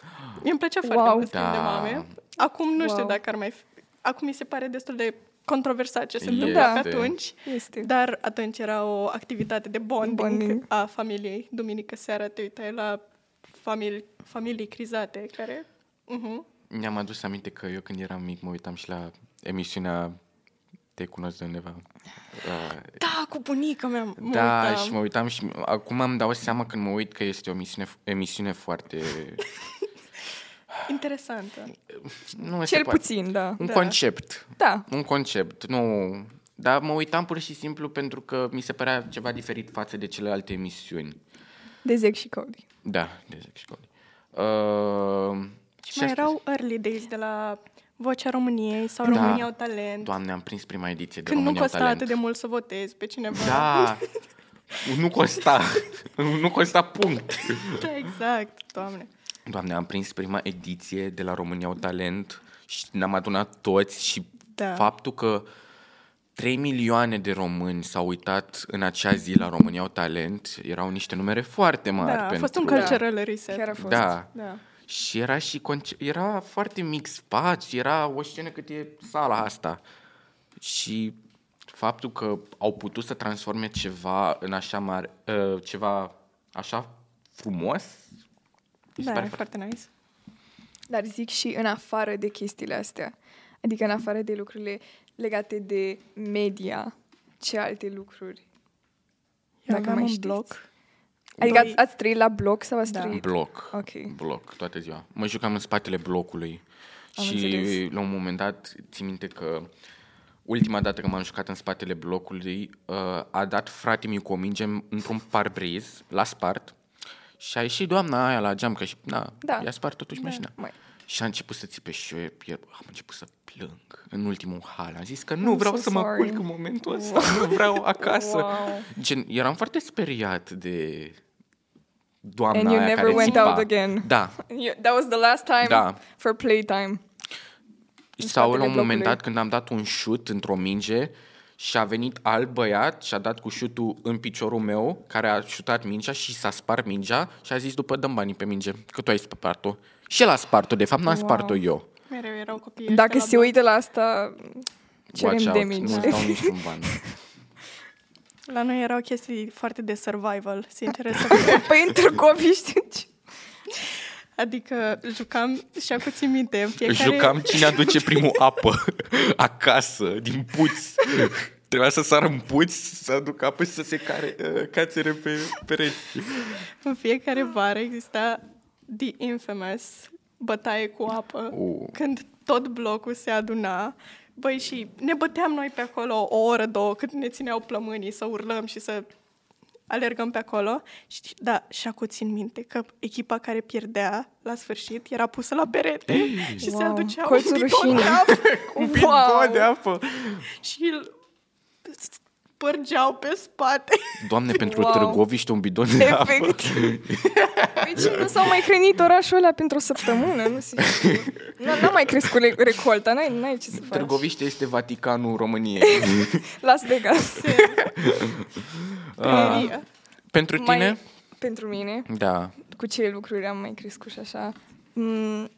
Mie îmi plăcea foarte Wow. mult film de Da. mame. Acum nu știu Wow. dacă ar mai fi... Acum mi se pare destul de controversat ce se Este. întâmplă Da. pe atunci. Este. Dar atunci era o activitate de bonding, Bonding. a familiei. Duminică seara te uitai la familii, familii crizate care... Uh-huh. Mi-am adus aminte că eu când eram mic mă uitam și la emisiunea Te cunosc de undeva. Uh, Da, cu bunica mea mă da, uitam. și mă uitam și acum îmi dau seama când mă uit că este o emisiune, emisiune foarte... Interesantă. Nu, se Cel poate- puțin, da. Un Da. concept. Da. Un concept, nu... Dar mă uitam pur și simplu pentru că mi se părea ceva diferit față de celelalte emisiuni. De Zec și Cody. Da, de zic școli. Uh, Și mai asta- erau early days de la Vocea României sau Da. România au talent. Doamne, am prins prima ediție de când nu România costa Talent. atât de mult să votezi pe cineva. Da, nu costa. nu costa punct. da exact, doamne. Doamne, am prins prima ediție de la România au Talent și ne-am adunat toți și Da. faptul că 3 milioane de români s-au uitat în acea zi la România au Talent erau niște numere foarte mari. Da, a pentru... fost un cultural reset. Chiar a fost. Da. Da. Și era și conce- era foarte mic spațiu, era o scenă cât e sala asta. Și faptul că au putut să transforme ceva în așa mare, uh, ceva așa frumos, mi se Da, pare e foarte nice. Dar zic și în afară de chestiile astea. Adică în afară de lucrurile legate de media, ce alte lucruri? Eu Dacă aveam mai un știți. bloc. Adică Doi- ați, ați trăit la bloc sau ați Da. trăit? bloc. Ok. Bloc, toată ziua. Mă jucam în spatele blocului. Am și înțeles. la un moment dat, țin minte că ultima dată când m-am jucat în spatele blocului, uh, a dat frate mi cu o minge într-un parbriz, la spart, și a ieșit doamna aia la geam, că și, na, Da. i-a spart totuși Da. mașina. Mai. Și a început să țipe și eu, eu am început să plâng în ultimul hal. Am zis că nu vreau so să mă sorry. culc în momentul ăsta, nu vreau acasă. Wow. Gen, eram foarte speriat de doamna And you aia never care went țipa. out again. Da. You- That was the last time Da. for playtime. În Sau la spatele un moment blocului. dat când am dat un șut într-o minge și a venit alt băiat și a dat cu șutul în piciorul meu, care a șutat mingea și s-a spart mingea și a zis după dăm banii pe minge, că tu ai spart-o. Și el a spart-o, de fapt n-am Wow. spart-o eu. Mereu erau copii Dacă ăștia se la uită la asta, cerem Watch out, damage. nu îți dau niciun ban. bloc. La noi erau chestii foarte de survival, sincer să Pentru copii, știu ce. Adică jucam și acum țin minte, în fiecare... Jucam cine aduce primul apă acasă, din puț. Trebuia să sară în puț, să aduc apă și să se care uh, cațere pe pereți. În fiecare vară exista The Infamous bătaie cu apă, Uh. când tot blocul se aduna. Băi, și ne băteam noi pe acolo o oră, două, cât ne țineau plămânii să urlăm și să alergăm pe acolo. Și, da, și acum țin minte că echipa care pierdea la sfârșit era pusă la perete și se Wow. aducea Colțul un bidon rușinii. de apă Un bidon de apă. și îl spărgeau pe spate. Doamne, pentru Wow. Târgoviște un bidon de apă. Efectiv. Deci nu s-au mai hrănit orașul ăla pentru o săptămână, nu se știu. N- N-a mai crescut re- recolta, n-ai, n-ai ce să faci. Târgoviște este Vaticanul României. Las Vegas. Prăieria. pentru tine? Mai, pentru mine, Da. cu ce lucruri am mai crescut și așa. Mm,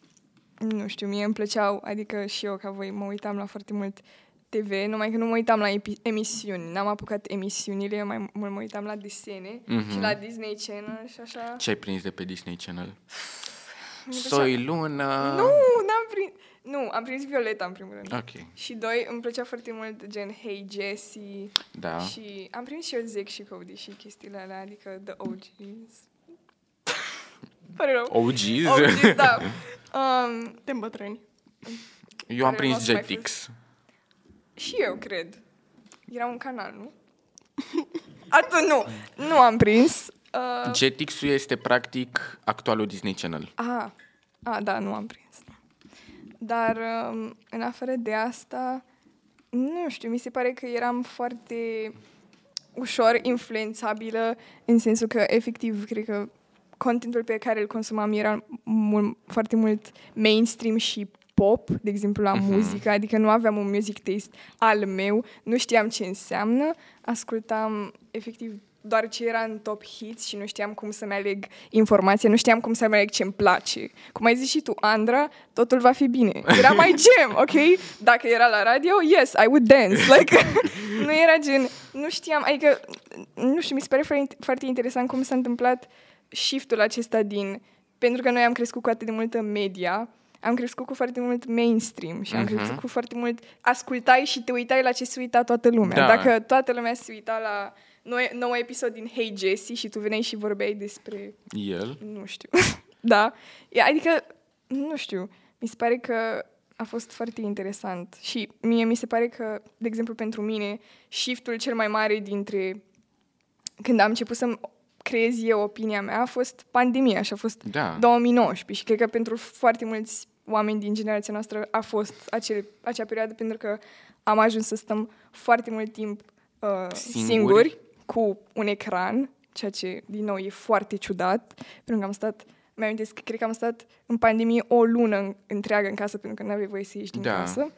nu știu, mie îmi plăceau, adică și eu ca voi mă uitam la foarte mult TV, numai că nu mă uitam la epi- emisiuni. N-am apucat emisiunile, eu mai mult mă uitam la desene Mhm. și la Disney Channel și așa. Ce ai prins de pe Disney Channel? Mi-e Soi Luna. Nu, n-am prins... Nu, am prins Violeta în primul rând. Ok, Și doi, îmi plăcea foarte mult gen Hey Jessie da. și am prins și eu Zack și Cody și chestiile alea, adică The OGs. Pare rău. OGs? OGs, da. Um, De bătrâni. Eu am Care nu o prins să mai Jetix. Și eu, cred. Era un canal, nu? Atunci nu, nu am prins. Uh, Jetix-ul este practic actualul Disney Channel. a, a, da, nu am prins. Dar um, în afară de asta, nu știu, mi se pare că eram foarte ușor influențabilă în sensul că, efectiv, cred că contentul pe care îl consumam era mult, foarte mult mainstream și pop, de exemplu la Mhm. muzică, adică nu aveam un music taste al meu, nu știam ce înseamnă, ascultam efectiv doar ce era în top hits și nu știam cum să-mi aleg informația, nu știam cum să-mi aleg ce-mi place. Cum ai zis și tu, Andra, totul va fi bine. Era mai jam, ok? Dacă era la radio, yes, I would dance. Like, nu era gen, nu știam, adică, nu știu, mi se pare foarte- foarte interesant cum s-a întâmplat shiftul acesta din, pentru că noi am crescut cu atât de multă media, am crescut cu foarte mult mainstream și am Mhm. crescut cu foarte mult ascultai și te uitai la ce se uita toată lumea. Da. Dacă toată lumea se uita la nou, nou episod din Hey Jessie și tu veneai și vorbeai despre, El? nu știu, da, E, adică, nu știu, mi se pare că a fost foarte interesant și mie mi se pare că, de exemplu, pentru mine, shiftul cel mai mare dintre când am început să creez eu opinia mea a fost pandemia și a fost Da. 2019 și cred că pentru foarte mulți oameni din generația noastră a fost acele, acea perioadă pentru că am ajuns să stăm foarte mult timp uh, Singuri. singuri. cu un ecran, ceea ce, din nou, e foarte ciudat, pentru că am stat, mi amintesc că cred că am stat în pandemie o lună în- întreagă în casă pentru că nu aveai voie să ieși din Da. casă.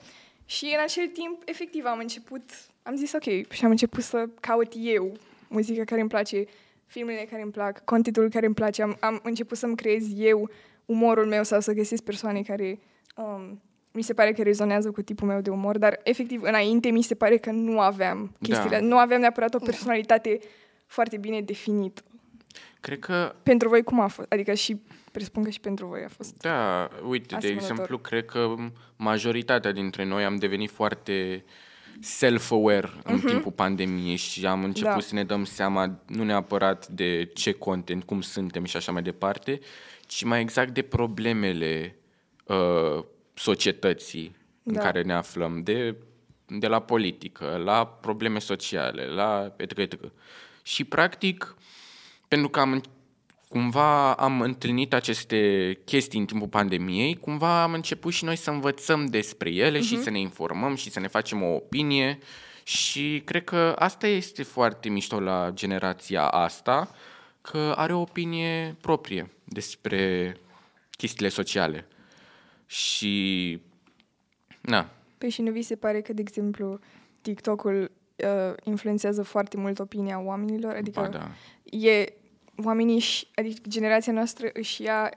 Și în acel timp, efectiv, am început, am zis ok, și am început să caut eu muzica care îmi place, filmele care îmi plac, contentul care îmi place. Am, am început să-mi creez eu umorul meu sau să găsesc persoane care um, mi se pare că rezonează cu tipul meu de umor, dar efectiv înainte mi se pare că nu aveam chestiile, Da. nu aveam neapărat o personalitate foarte bine definită. Cred că Pentru voi cum a fost? Adică și presupun că și pentru voi a fost. Da, uite, de Asemănător. exemplu, cred că majoritatea dintre noi am devenit foarte self-aware în timpul pandemiei și am început Mhm. Da. să ne dăm seama nu neapărat de ce content, cum suntem și așa mai departe, ci mai exact de problemele uh, societății în Da. care ne aflăm, de, de la politică, la probleme sociale, la etc. etc. Și practic, pentru că am, în- cumva am întâlnit aceste chestii în timpul pandemiei, cumva am început și noi să învățăm despre ele uh-huh. și să ne informăm și să ne facem o opinie și cred că asta este foarte mișto la generația asta, că are o opinie proprie despre chestiile sociale. Și na, Păi și nu vi se pare că, de exemplu, TikTok-ul uh, influențează foarte mult opinia oamenilor? Adică ba da. e oamenii, și, adică generația noastră își ia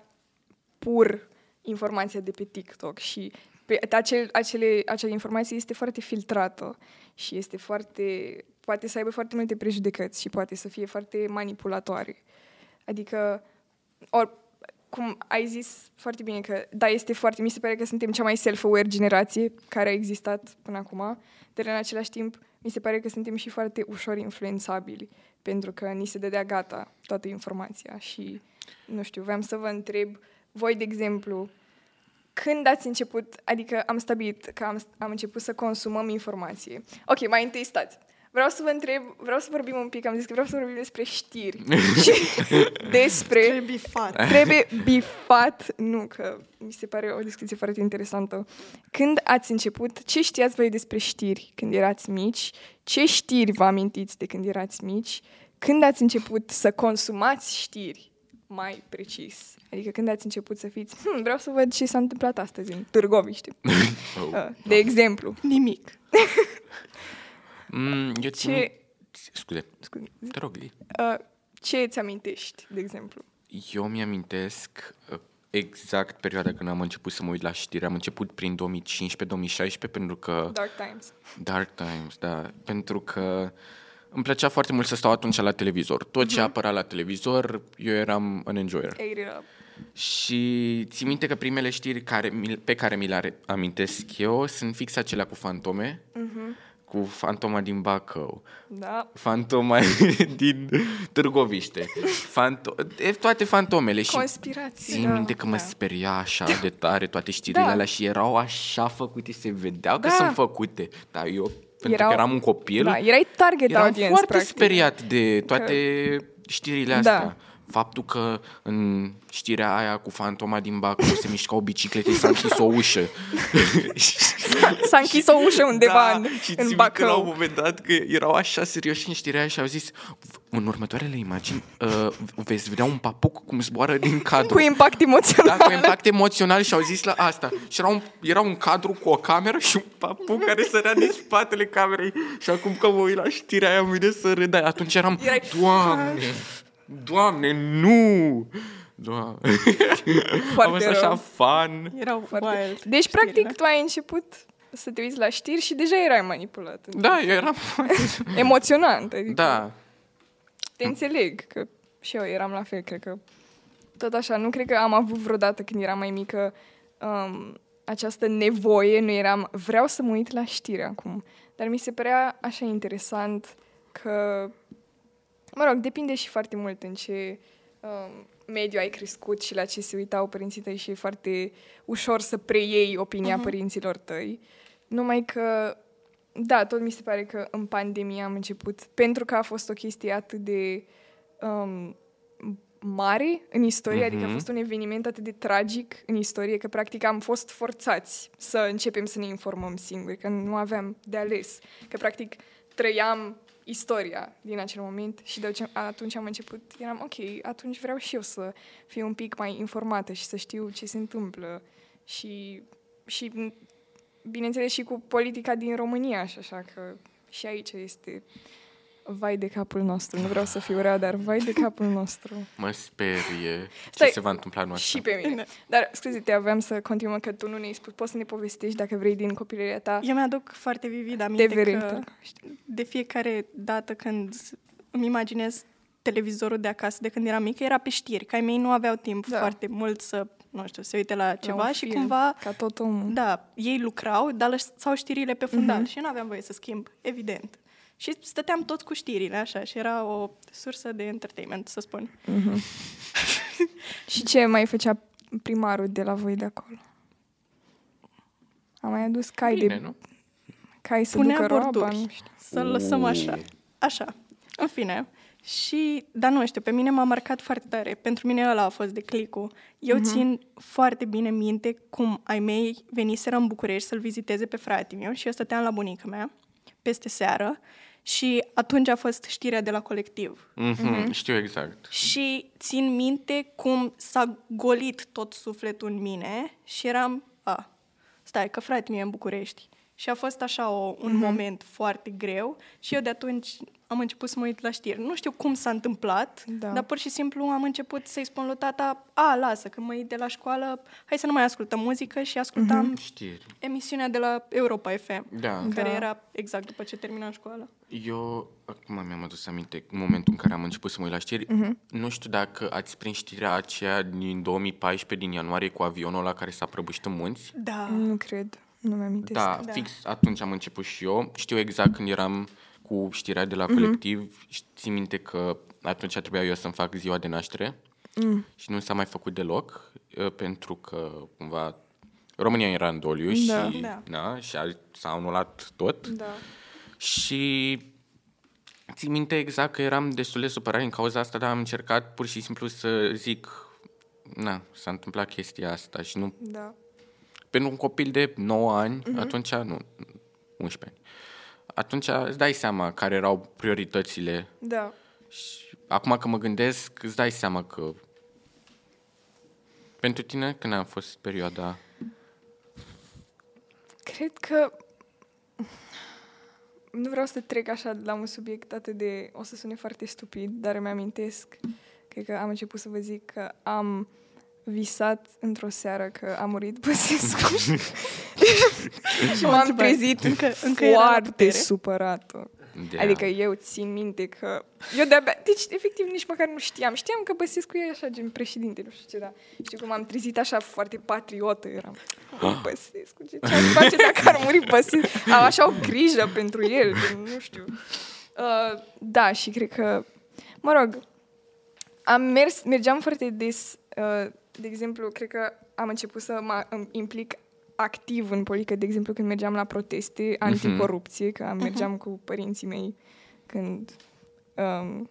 pur informația de pe TikTok și pe acel, acele, acea informație este foarte filtrată și este foarte, poate să aibă foarte multe prejudecăți și poate să fie foarte manipulatoare. Adică, or, cum ai zis foarte bine că, da, este foarte, mi se pare că suntem cea mai self-aware generație care a existat până acum, dar în același timp mi se pare că suntem și foarte ușor influențabili, pentru că ni se dădea gata toată informația și, nu știu, vreau să vă întreb, voi, de exemplu, când ați început, adică am stabilit că am, am început să consumăm informație. Ok, mai întâi stați. Vreau să vă întreb, vreau să vorbim un pic, am zis că vreau să vorbim despre știri și despre Trebuie bifat. trebuie bifat, nu, că mi se pare o discuție foarte interesantă. Când ați început, ce știați voi despre știri când erați mici? Ce știri vă amintiți de când erați mici? Când ați început să consumați știri mai precis? Adică când ați început să fiți, hm, vreau să văd ce s-a întâmplat astăzi în Târgoviște. Oh. Uh, De exemplu. Nimic. Mm, eu țin... Ce, Scuze, scuze, te rog, Li. uh, ce îți amintești, de exemplu? Eu mi-amintesc uh, exact perioada când am început să mă uit la știri. Am început prin 2015-2016 pentru că... Dark Times. Dark Times, da. Pentru că îmi plăcea foarte mult să stau atunci la televizor. Tot ce apăra la televizor, eu eram un enjoyer. Ate it up. Și țin minte că primele știri care, mi- pe care mi le are- amintesc eu sunt fix acelea cu fantome, cu fantoma din Bacău, Da. fantoma din Târgoviște, fanto- e, toate fantomele. Și Conspirații. țin da. minte că mă Da. speria așa de tare toate știrile Da. alea și erau așa făcute, se vedeau că Da. sunt făcute. Dar eu, pentru Erau- că eram un copil, Da, erai target eram audience, foarte practic. speriat de toate știrile Da. Astea. faptul că în știrea aia cu fantoma din Bacău se mișca o bicicletă și s-a închis o ușă. S-a închis o ușă undeva în, Da, și în țin minte la un Bacău. moment dat că erau așa serioși în știrea aia și au zis în următoarele imagini uh, veți vedea un papuc cum zboară din cadru. Cu impact emoțional. Da, cu impact emoțional și au zis la asta. Și era un, era un cadru cu o cameră și un papuc care sărea din spatele camerei. Și acum că mă uit la știrea aia, îmi vine să râd. Dar Atunci eram, Erai- Doamne, Doamne, nu! Doamne. Am Foarte fost așa rău. fan. Erau Foarte. wild. Deci, știrile. practic, tu ai început să te uiți la știri și deja erai manipulat. Da, eu eram... Emoționant. Adică Da. Te înțeleg că și eu eram la fel, cred că tot așa. Nu cred că am avut vreodată când eram mai mică um, această nevoie, nu eram, vreau să mă uit la știri acum. Dar mi se părea așa interesant că, mă rog, depinde și foarte mult în ce um, mediu ai crescut și la ce se uitau părinții tăi și e foarte ușor să preiei opinia uh-huh. părinților tăi. Numai că, da, tot mi se pare că în pandemie am început, pentru că a fost o chestie atât de um, mare în istorie, uh-huh. adică a fost un eveniment atât de tragic în istorie, că practic am fost forțați să începem să ne informăm singuri, că nu aveam de ales. Că practic trăiam istoria din acel moment și de ce- atunci am început, eram ok, atunci vreau și eu să fiu un pic mai informată și să știu ce se întâmplă și, și bineînțeles și cu politica din România și așa că și aici este vai de capul nostru. Nu vreau să fiu rea, dar vai de capul nostru. Mă sperie ce Stai, se va întâmpla anul Și ăsta. pe mine. Dar, scuze, te aveam să continuăm că tu nu ne-ai spus. Poți să ne povestești, dacă vrei, din copilăria ta. Eu mi-aduc foarte vivid aminte TV că Rector. de fiecare dată când îmi imaginez televizorul de acasă de când eram mică, era pe știri, că ai mei nu aveau timp Da. foarte mult să, nu știu, se uite la ceva un și film, cumva, Ca tot omul. da, ei lucrau, dar lăsau știrile pe fundal Mhm. și eu nu aveam voie să schimb, evident. Și stăteam toți cu știrile, așa, și era o sursă de entertainment, să spun. Și ce mai făcea primarul de la voi de acolo? Am mai adus cai Bine, de nu? cai să Punea ducă roaba, borduri. nu știu. Să-l lăsăm așa. Așa. În fine. Și, dar nu știu, pe mine m-a marcat foarte tare. Pentru mine ăla a fost declicul. Eu uh-huh. țin foarte bine minte cum ai mei veniseră în București să-l viziteze pe fratele meu și eu stăteam la bunica mea peste seară și atunci a fost știrea de la colectiv. Mhm, Știu exact. Și țin minte cum s-a golit tot sufletul în mine și eram, a, stai, că frate meu e în București. Și a fost așa o, un uh-huh. moment foarte greu și eu de atunci am început să mă uit la știri. Nu știu cum s-a întâmplat, Da. dar pur și simplu am început să-i spun lui tata, a, lasă, când mă uit de la școală, hai să nu mai ascultăm muzică și ascultam uh-huh. Știri. emisiunea de la Europa FM, Da. care Da. era exact după ce terminam școala. Eu, acum mi-am adus aminte, în momentul în care am început să mă uit la știri, Mhm. nu știu dacă ați prins știrea aceea din 2014, din ianuarie, cu avionul ăla care s-a prăbușit în munți. Da. Nu cred. Nu mi-am Da, Da. fix atunci am început și eu. Știu exact când eram cu știrea de la colectiv. și Țin minte că atunci trebuia eu să-mi fac ziua de naștere Mm. și nu s-a mai făcut deloc, uh, pentru că cumva România era în doliu Da. și, Da. da, și a, s-a anulat tot. Da. Și țin minte exact că eram destul de supărat în cauza asta, dar am încercat pur și simplu să zic, na, s-a întâmplat chestia asta și nu... Da. Pentru un copil de 9 ani, uh-huh. atunci, nu, 11 ani, atunci îți dai seama care erau prioritățile Da. și acum că mă gândesc, îți dai seama că pentru tine când a fost perioada Cred că nu vreau să trec așa la un subiect atât de... O să sune foarte stupid, dar îmi amintesc. Cred că am început să vă zic că am visat într-o seară că a murit Băsescu. și m-am întrebat. trezit Încă- încă era la foarte putere? supărată. de Adică eu țin minte că... Eu de-abia... Deci, efectiv, nici măcar nu știam. Știam că Băsescu e așa, gen președinte, nu știu ce, da. Știu cum am trezit așa foarte patriotă, eram. "Oh, Băsescu, ce ce-ar face dacă ar muri Băsescu? Am așa o grijă pentru el, gen, nu știu. Uh, da, și cred că... Mă rog, am mers, mergeam foarte des, uh, de exemplu, cred că am început să mă îmi implic activ în politică, de exemplu, când mergeam la proteste anticorupție, că am mergeam cu părinții mei când um,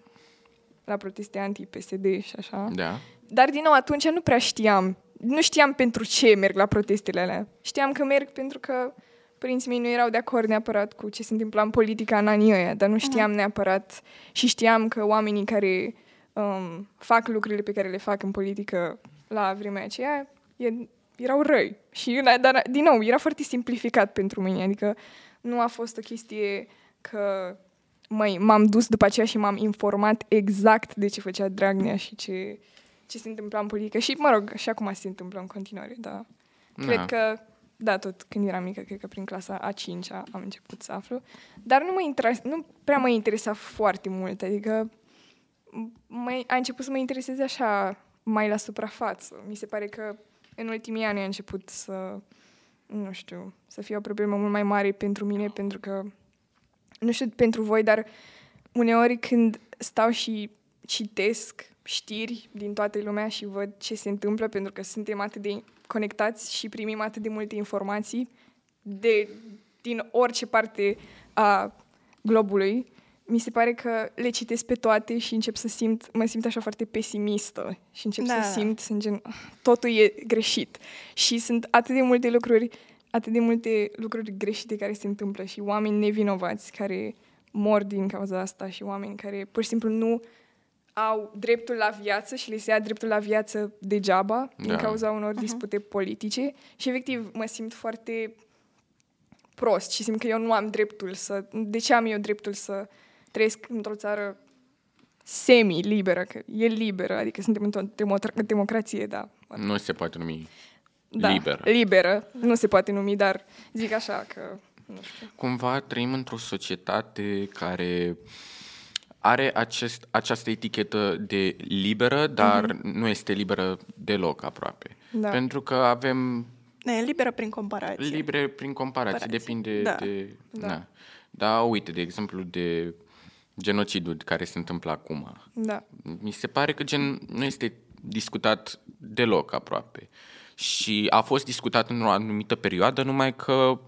la proteste anti-PSD și așa. Da. Dar, din nou, atunci nu prea știam. Nu știam pentru ce merg la protestele alea. Știam că merg pentru că părinții mei nu erau de acord neapărat cu ce se întâmpla în politica în anii ăia, dar nu știam neapărat și știam că oamenii care um, fac lucrurile pe care le fac în politică la vremea aceea e, erau răi. Și, dar, din nou, era foarte simplificat pentru mine, adică nu a fost o chestie că măi, m-am dus după aceea și m-am informat exact de ce făcea Dragnea și ce, ce se întâmpla în politică. Și, mă rog, și acum se întâmplă în continuare, da. Cred Da. că, da, tot când eram mică, cred că prin clasa a 5 am început să aflu. Dar nu, mă interesa, nu prea mă interesa foarte mult, adică mă, a început să mă intereseze așa mai la suprafață. Mi se pare că în ultimii ani a început să, nu știu, să fie o problemă mult mai mare pentru mine, pentru că, nu știu pentru voi, dar uneori când stau și citesc știri din toată lumea și văd ce se întâmplă, pentru că suntem atât de conectați și primim atât de multe informații de, din orice parte a globului, mi se pare că le citesc pe toate și încep să simt, mă simt așa foarte pesimistă și încep Da. să simt, sunt gen, "Ah, totul e greșit. Și sunt atât de multe lucruri, atât de multe lucruri greșite care se întâmplă și oameni nevinovați care mor din cauza asta și oameni care pur și simplu nu au dreptul la viață și le se ia dreptul la viață degeaba din Da. cauza unor dispute politice și efectiv mă simt foarte prost și simt că eu nu am dreptul să... De ce am eu dreptul să trăiesc într-o țară semi-liberă, că e liberă, adică suntem într-o demo- democrație, da. Nu se poate numi da, liberă. Liberă, nu se poate numi, dar zic așa că... Nu știu. Cumva trăim într-o societate care are acest, această etichetă de liberă, dar nu este liberă deloc aproape. Da. Pentru că avem Ne, liberă prin comparație. libre prin comparație, Comparație. depinde Da. de... Da. Da. da, uite, de exemplu, de genocidul care se întâmplă acum. Da, Mi se pare că gen nu este discutat deloc aproape. Și a fost discutat într-o anumită perioadă, numai că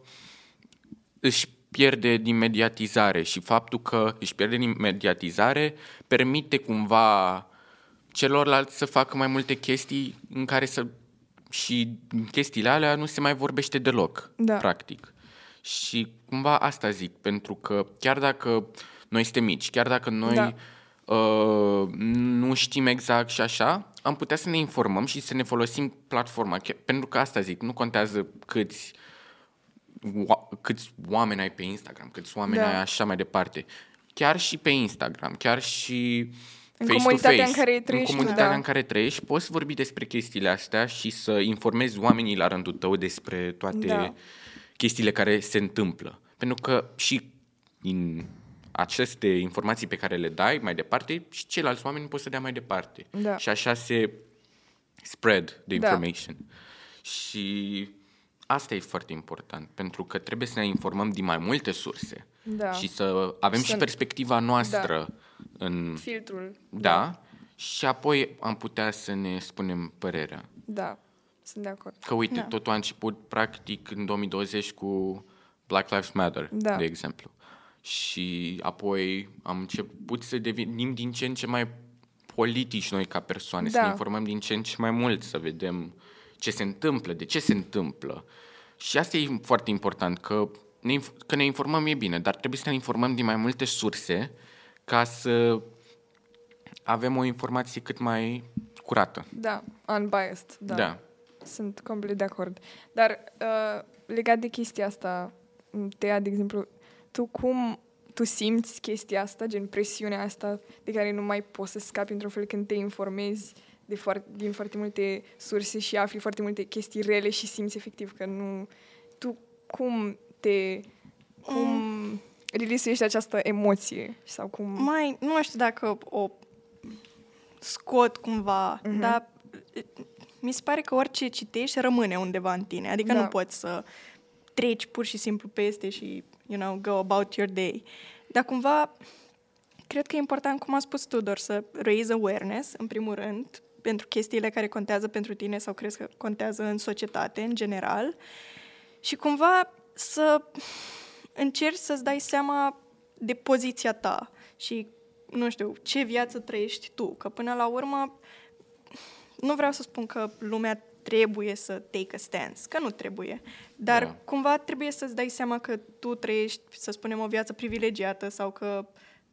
își pierde din mediatizare și faptul că își pierde din mediatizare permite cumva celorlalți să facă mai multe chestii în care să și în chestiile alea nu se mai vorbește deloc, Da. practic. Și cumva asta zic, pentru că chiar dacă noi suntem mici, chiar dacă noi Da. uh, nu știm exact și așa, am putea să ne informăm și să ne folosim platforma. Chiar- Pentru că asta zic, nu contează câți, oa- câți oameni ai pe Instagram, câți oameni Da. ai așa mai departe. Chiar și pe Instagram, chiar și În face comunitatea to face, în care trăiești, în comunitatea da. în care trăiești, poți vorbi despre chestiile astea și să informezi oamenii la rândul tău despre toate Da. chestiile care se întâmplă. Pentru că și din aceste informații pe care le dai mai departe, și ceilalți oameni pot să dea mai departe. Da. Și așa se spread the Da. information. Și asta e foarte important, pentru că trebuie să ne informăm din mai multe surse Da. și să avem Și și să- perspectiva noastră în filtrul. da, și apoi am putea să ne spunem părerea. Da, sunt de acord. Că uite, Da. da. totul a început practic în 2020 cu Black Lives Matter, Da. de exemplu. Și apoi am început să devenim din ce în ce mai politici noi ca persoane, să Da. ne informăm din ce în ce mai mult, să vedem ce se întâmplă, de ce se întâmplă. Și asta e foarte important, că ne, inf- că ne informăm e bine, dar trebuie să ne informăm din mai multe surse ca să avem o informație cât mai curată. Da, unbiased. Da. da. Sunt complet de acord. Dar uh, legat de chestia asta, m, Tea, de exemplu, tu cum tu simți chestia asta, gen presiunea asta de care nu mai poți să scapi într-un fel când te informezi de foarte, din foarte multe surse și afli foarte multe chestii rele și simți efectiv că nu... Tu cum te... Cum Mm. release această emoție? Sau cum... Mai, nu știu dacă o scot cumva, Mhm. dar e, mi se pare că orice citești rămâne undeva în tine. Adică Da. nu poți să treci pur și simplu peste și, you know, go about your day. Dar cumva, cred că e important, cum a spus Tudor, să raise awareness, în primul rând, pentru chestiile care contează pentru tine sau crezi că contează în societate, în general. Și cumva să încerci să-ți dai seama de poziția ta și nu știu, ce viață trăiești tu. Că până la urmă, nu vreau să spun că lumea trebuie să take a stance, că nu trebuie. Dar Da. cumva trebuie să-ți dai seama că tu trăiești, să spunem, o viață privilegiată sau că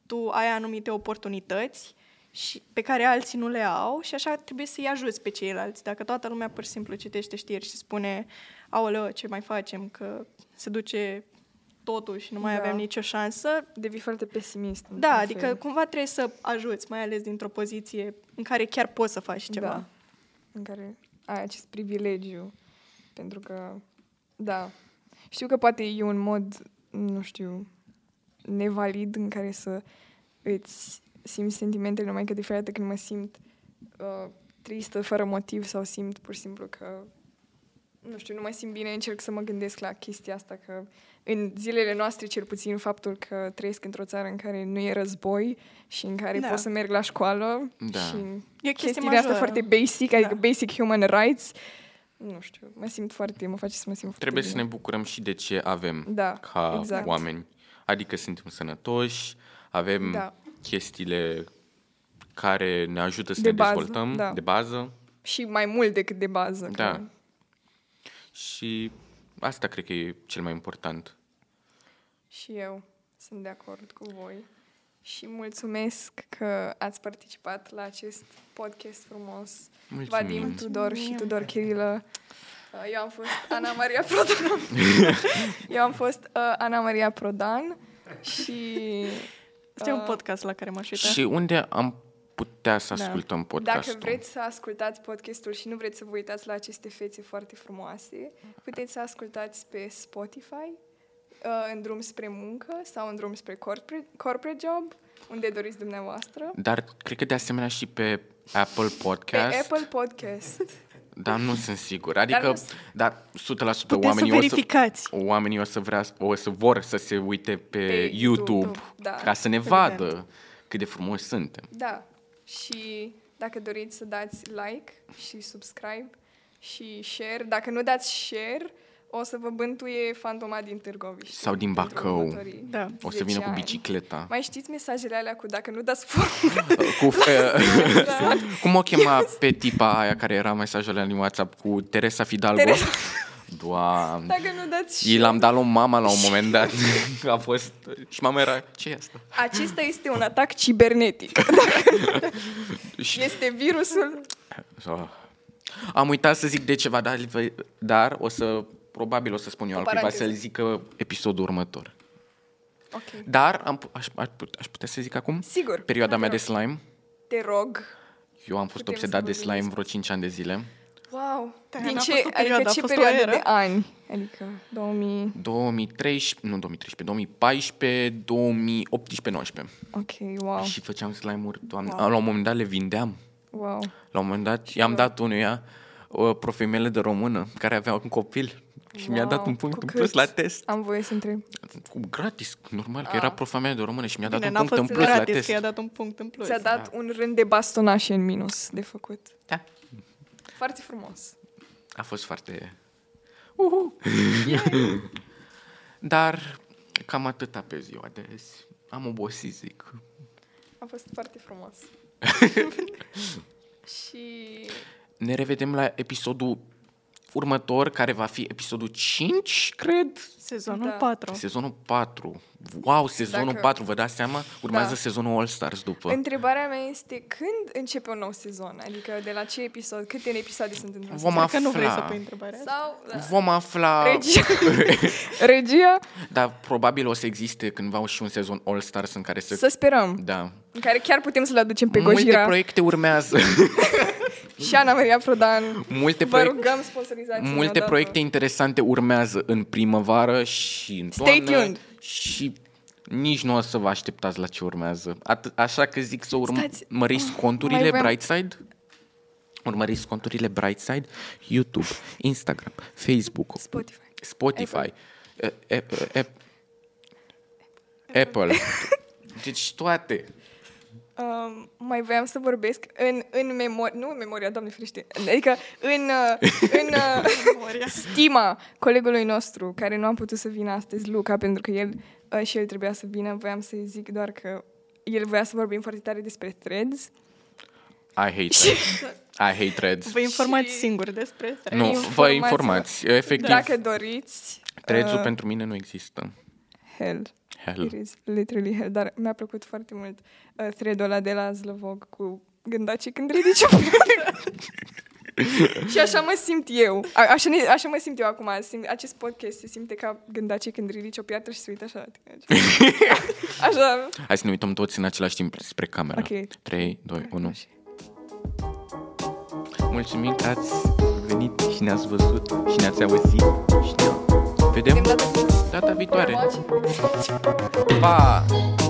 tu ai anumite oportunități și pe care alții nu le au și așa trebuie să-i ajuți pe ceilalți. Dacă toată lumea pur și simplu citește știri și spune aoleo, ce mai facem, că se duce totul și nu mai Da. avem nicio șansă, Devii foarte pesimist. da, într-un adică fel. cumva trebuie să ajuți, mai ales dintr-o poziție în care chiar poți să faci ceva. Da. În care ai acest privilegiu. Pentru că, da, știu că poate e un mod, nu știu, nevalid în care să îți simți sentimentele numai că de fiecare dată când mă simt uh, tristă, fără motiv sau simt pur și simplu că nu știu, nu mă simt bine, încerc să mă gândesc la chestia asta, că în zilele noastre, cel puțin, faptul că trăiesc într-o țară în care nu e război și în care Da. pot să merg la școală Da. și E o chestie chestiile astea majoră. foarte basic, adică Da. basic human rights, nu știu, mă simt foarte, mă face să mă simt foarte Trebuie să bine. ne bucurăm și de ce avem Da, ca exact. oameni. Adică suntem sănătoși, avem Da. chestiile care ne ajută să De ne bază, dezvoltăm da. de bază Și mai mult decât de bază. Da. Că, și asta cred că e cel mai important. și eu sunt de acord cu voi. Și mulțumesc că ați participat la acest podcast frumos. Mulțumim. Vadim, Tudor și Tudor Chirilă. Uh, Eu am fost Ana Maria Prodan. Eu am fost uh, Ana Maria Prodan și... Este un uh, podcast la care m-aș uita. Și unde am putea să Da. ascultăm podcastul? Dacă vreți să ascultați podcastul și nu vreți să vă uitați la aceste fețe foarte frumoase, puteți să ascultați pe Spotify, uh, în drum spre muncă sau în drum spre corporate, corporate job, unde doriți dumneavoastră. Dar cred că de asemenea și pe Apple Podcast. Pe Apple Podcast. Dar nu sunt sigur. Adică, Dar dar, nu- dar 100% Puteți oamenii să o să, verificați. oamenii o să, vrea, o să vor să se uite pe, Pe YouTube, YouTube, da. ca să ne Evident. vadă cât de frumoși suntem. Da. Și dacă doriți să dați like și subscribe și share, dacă nu dați share, o să vă bântuie fantoma din Târgoviște. Sau din pentru Bacău. următorii Da. O să 10 vină cu ani. bicicleta. Mai știți mesajele alea cu dacă nu dați foc? Cu, uh, cum o chema pe tipa aia care era mesajele în WhatsApp cu Teresa Fidalgo? Teresa. Doamne. Dacă nu dați I l-am dat lui mama la un moment dat. A fost... Și mama era, ce e asta? Acesta este un atac cibernetic. Și Este virusul. Oh. Am uitat să zic de ceva, dar, dar o să, probabil o să spun eu O altcuiva paranteză. să-l zică episodul următor. Ok. Dar am, pu- aș, aș, put- aș putea să zic acum? Sigur. Perioada Te mea de rog. slime. Te rog. Eu am fost Putem obsedat să de vorbim slime despre vreo 5 ani de zile. Wow. Da, Din n-a ce, fost o perioadă, adică a ce fost o perioadă eră. de ani? Adică 2000... 2013, nu 2013, 2014, 2018, 19. Ok, wow. Și făceam slime-uri, doamne. Wow. La un moment dat le vindeam. Wow. La un moment dat i-am dat unuia o profemele de română care avea un copil și mi-a dat Wow. un punct Cu în plus cât? la test. Am voie să întreb. Cu gratis, normal, că Ah. era profa mea de română și mi-a dat Bine, un n-a punct fost în plus la gratis test. că i-a dat un punct în plus. Ți-a dat un rând de bastonașe în minus de făcut. Da. Foarte frumos. A fost foarte... Uhu. Dar cam atâta pe ziua de azi. Am obosit, zic. A fost foarte frumos. și Ne revedem la episodul următor, care va fi episodul 5, cred. Sezonul Da. 4. Sezonul 4. Wow, sezonul Dacă- 4, vă dați seama? Urmează Da. sezonul All Stars după. întrebarea mea este când începe un nou sezon? Adică de la ce episod? Câte episoade sunt într-un Vom sezon? Că nu vrei să afla. pui întrebarea asta. Sau da. Vom afla... regia? regia? Dar probabil o să existe cândva și un sezon All Stars în care să... Să sperăm. Da. În care chiar putem să-l aducem pe Multe Gojira proiecte urmează. și Ana Maria Prodan. Multe Vă proiecte... rugăm sponsorizați Multe proiecte interesante urmează în primăvară și în Stay toamnă. tuned. Și nici nu o să vă așteptați la ce urmează. At- așa că zic să Stați. urmăriți conturile Mai voiam- Brightside. Urmăriți conturile Brightside, YouTube, Instagram, Facebook, Spotify. Spotify, Apple. Apple. Deci toate. Um, mai voiam să vorbesc în, în memoria, nu în memoria, doamne ferește, adică în, uh, în uh, stima colegului nostru, care nu a putut să vină astăzi, Luca, pentru că el uh, și el trebuia să vină, voiam să-i zic doar că el voia să vorbim foarte tare despre threads. I hate threads. I hate threads. Vă informați Și- singuri despre threads. Nu, vă informați-vă. informați. Efectiv, Dacă doriți, threads-ul uh, pentru mine nu există. hell. Hell. It is literally hell, dar mi-a plăcut foarte mult uh, thread-ul ăla de la Zlăvog cu gândaci când ridici o Și așa mă simt eu. A, așa, ne, așa mă simt eu acum. Simt, acest podcast se simte ca gândaci când ridici o piatră și se uită așa. la tine. Așa. Hai să ne uităm toți în același timp spre camera. Ok. 3, 2, 1. Mulțumim că ați venit și ne-ați văzut și ne-ați auzit și ne vedem Vedem data data viitoare. viitoare. Pa!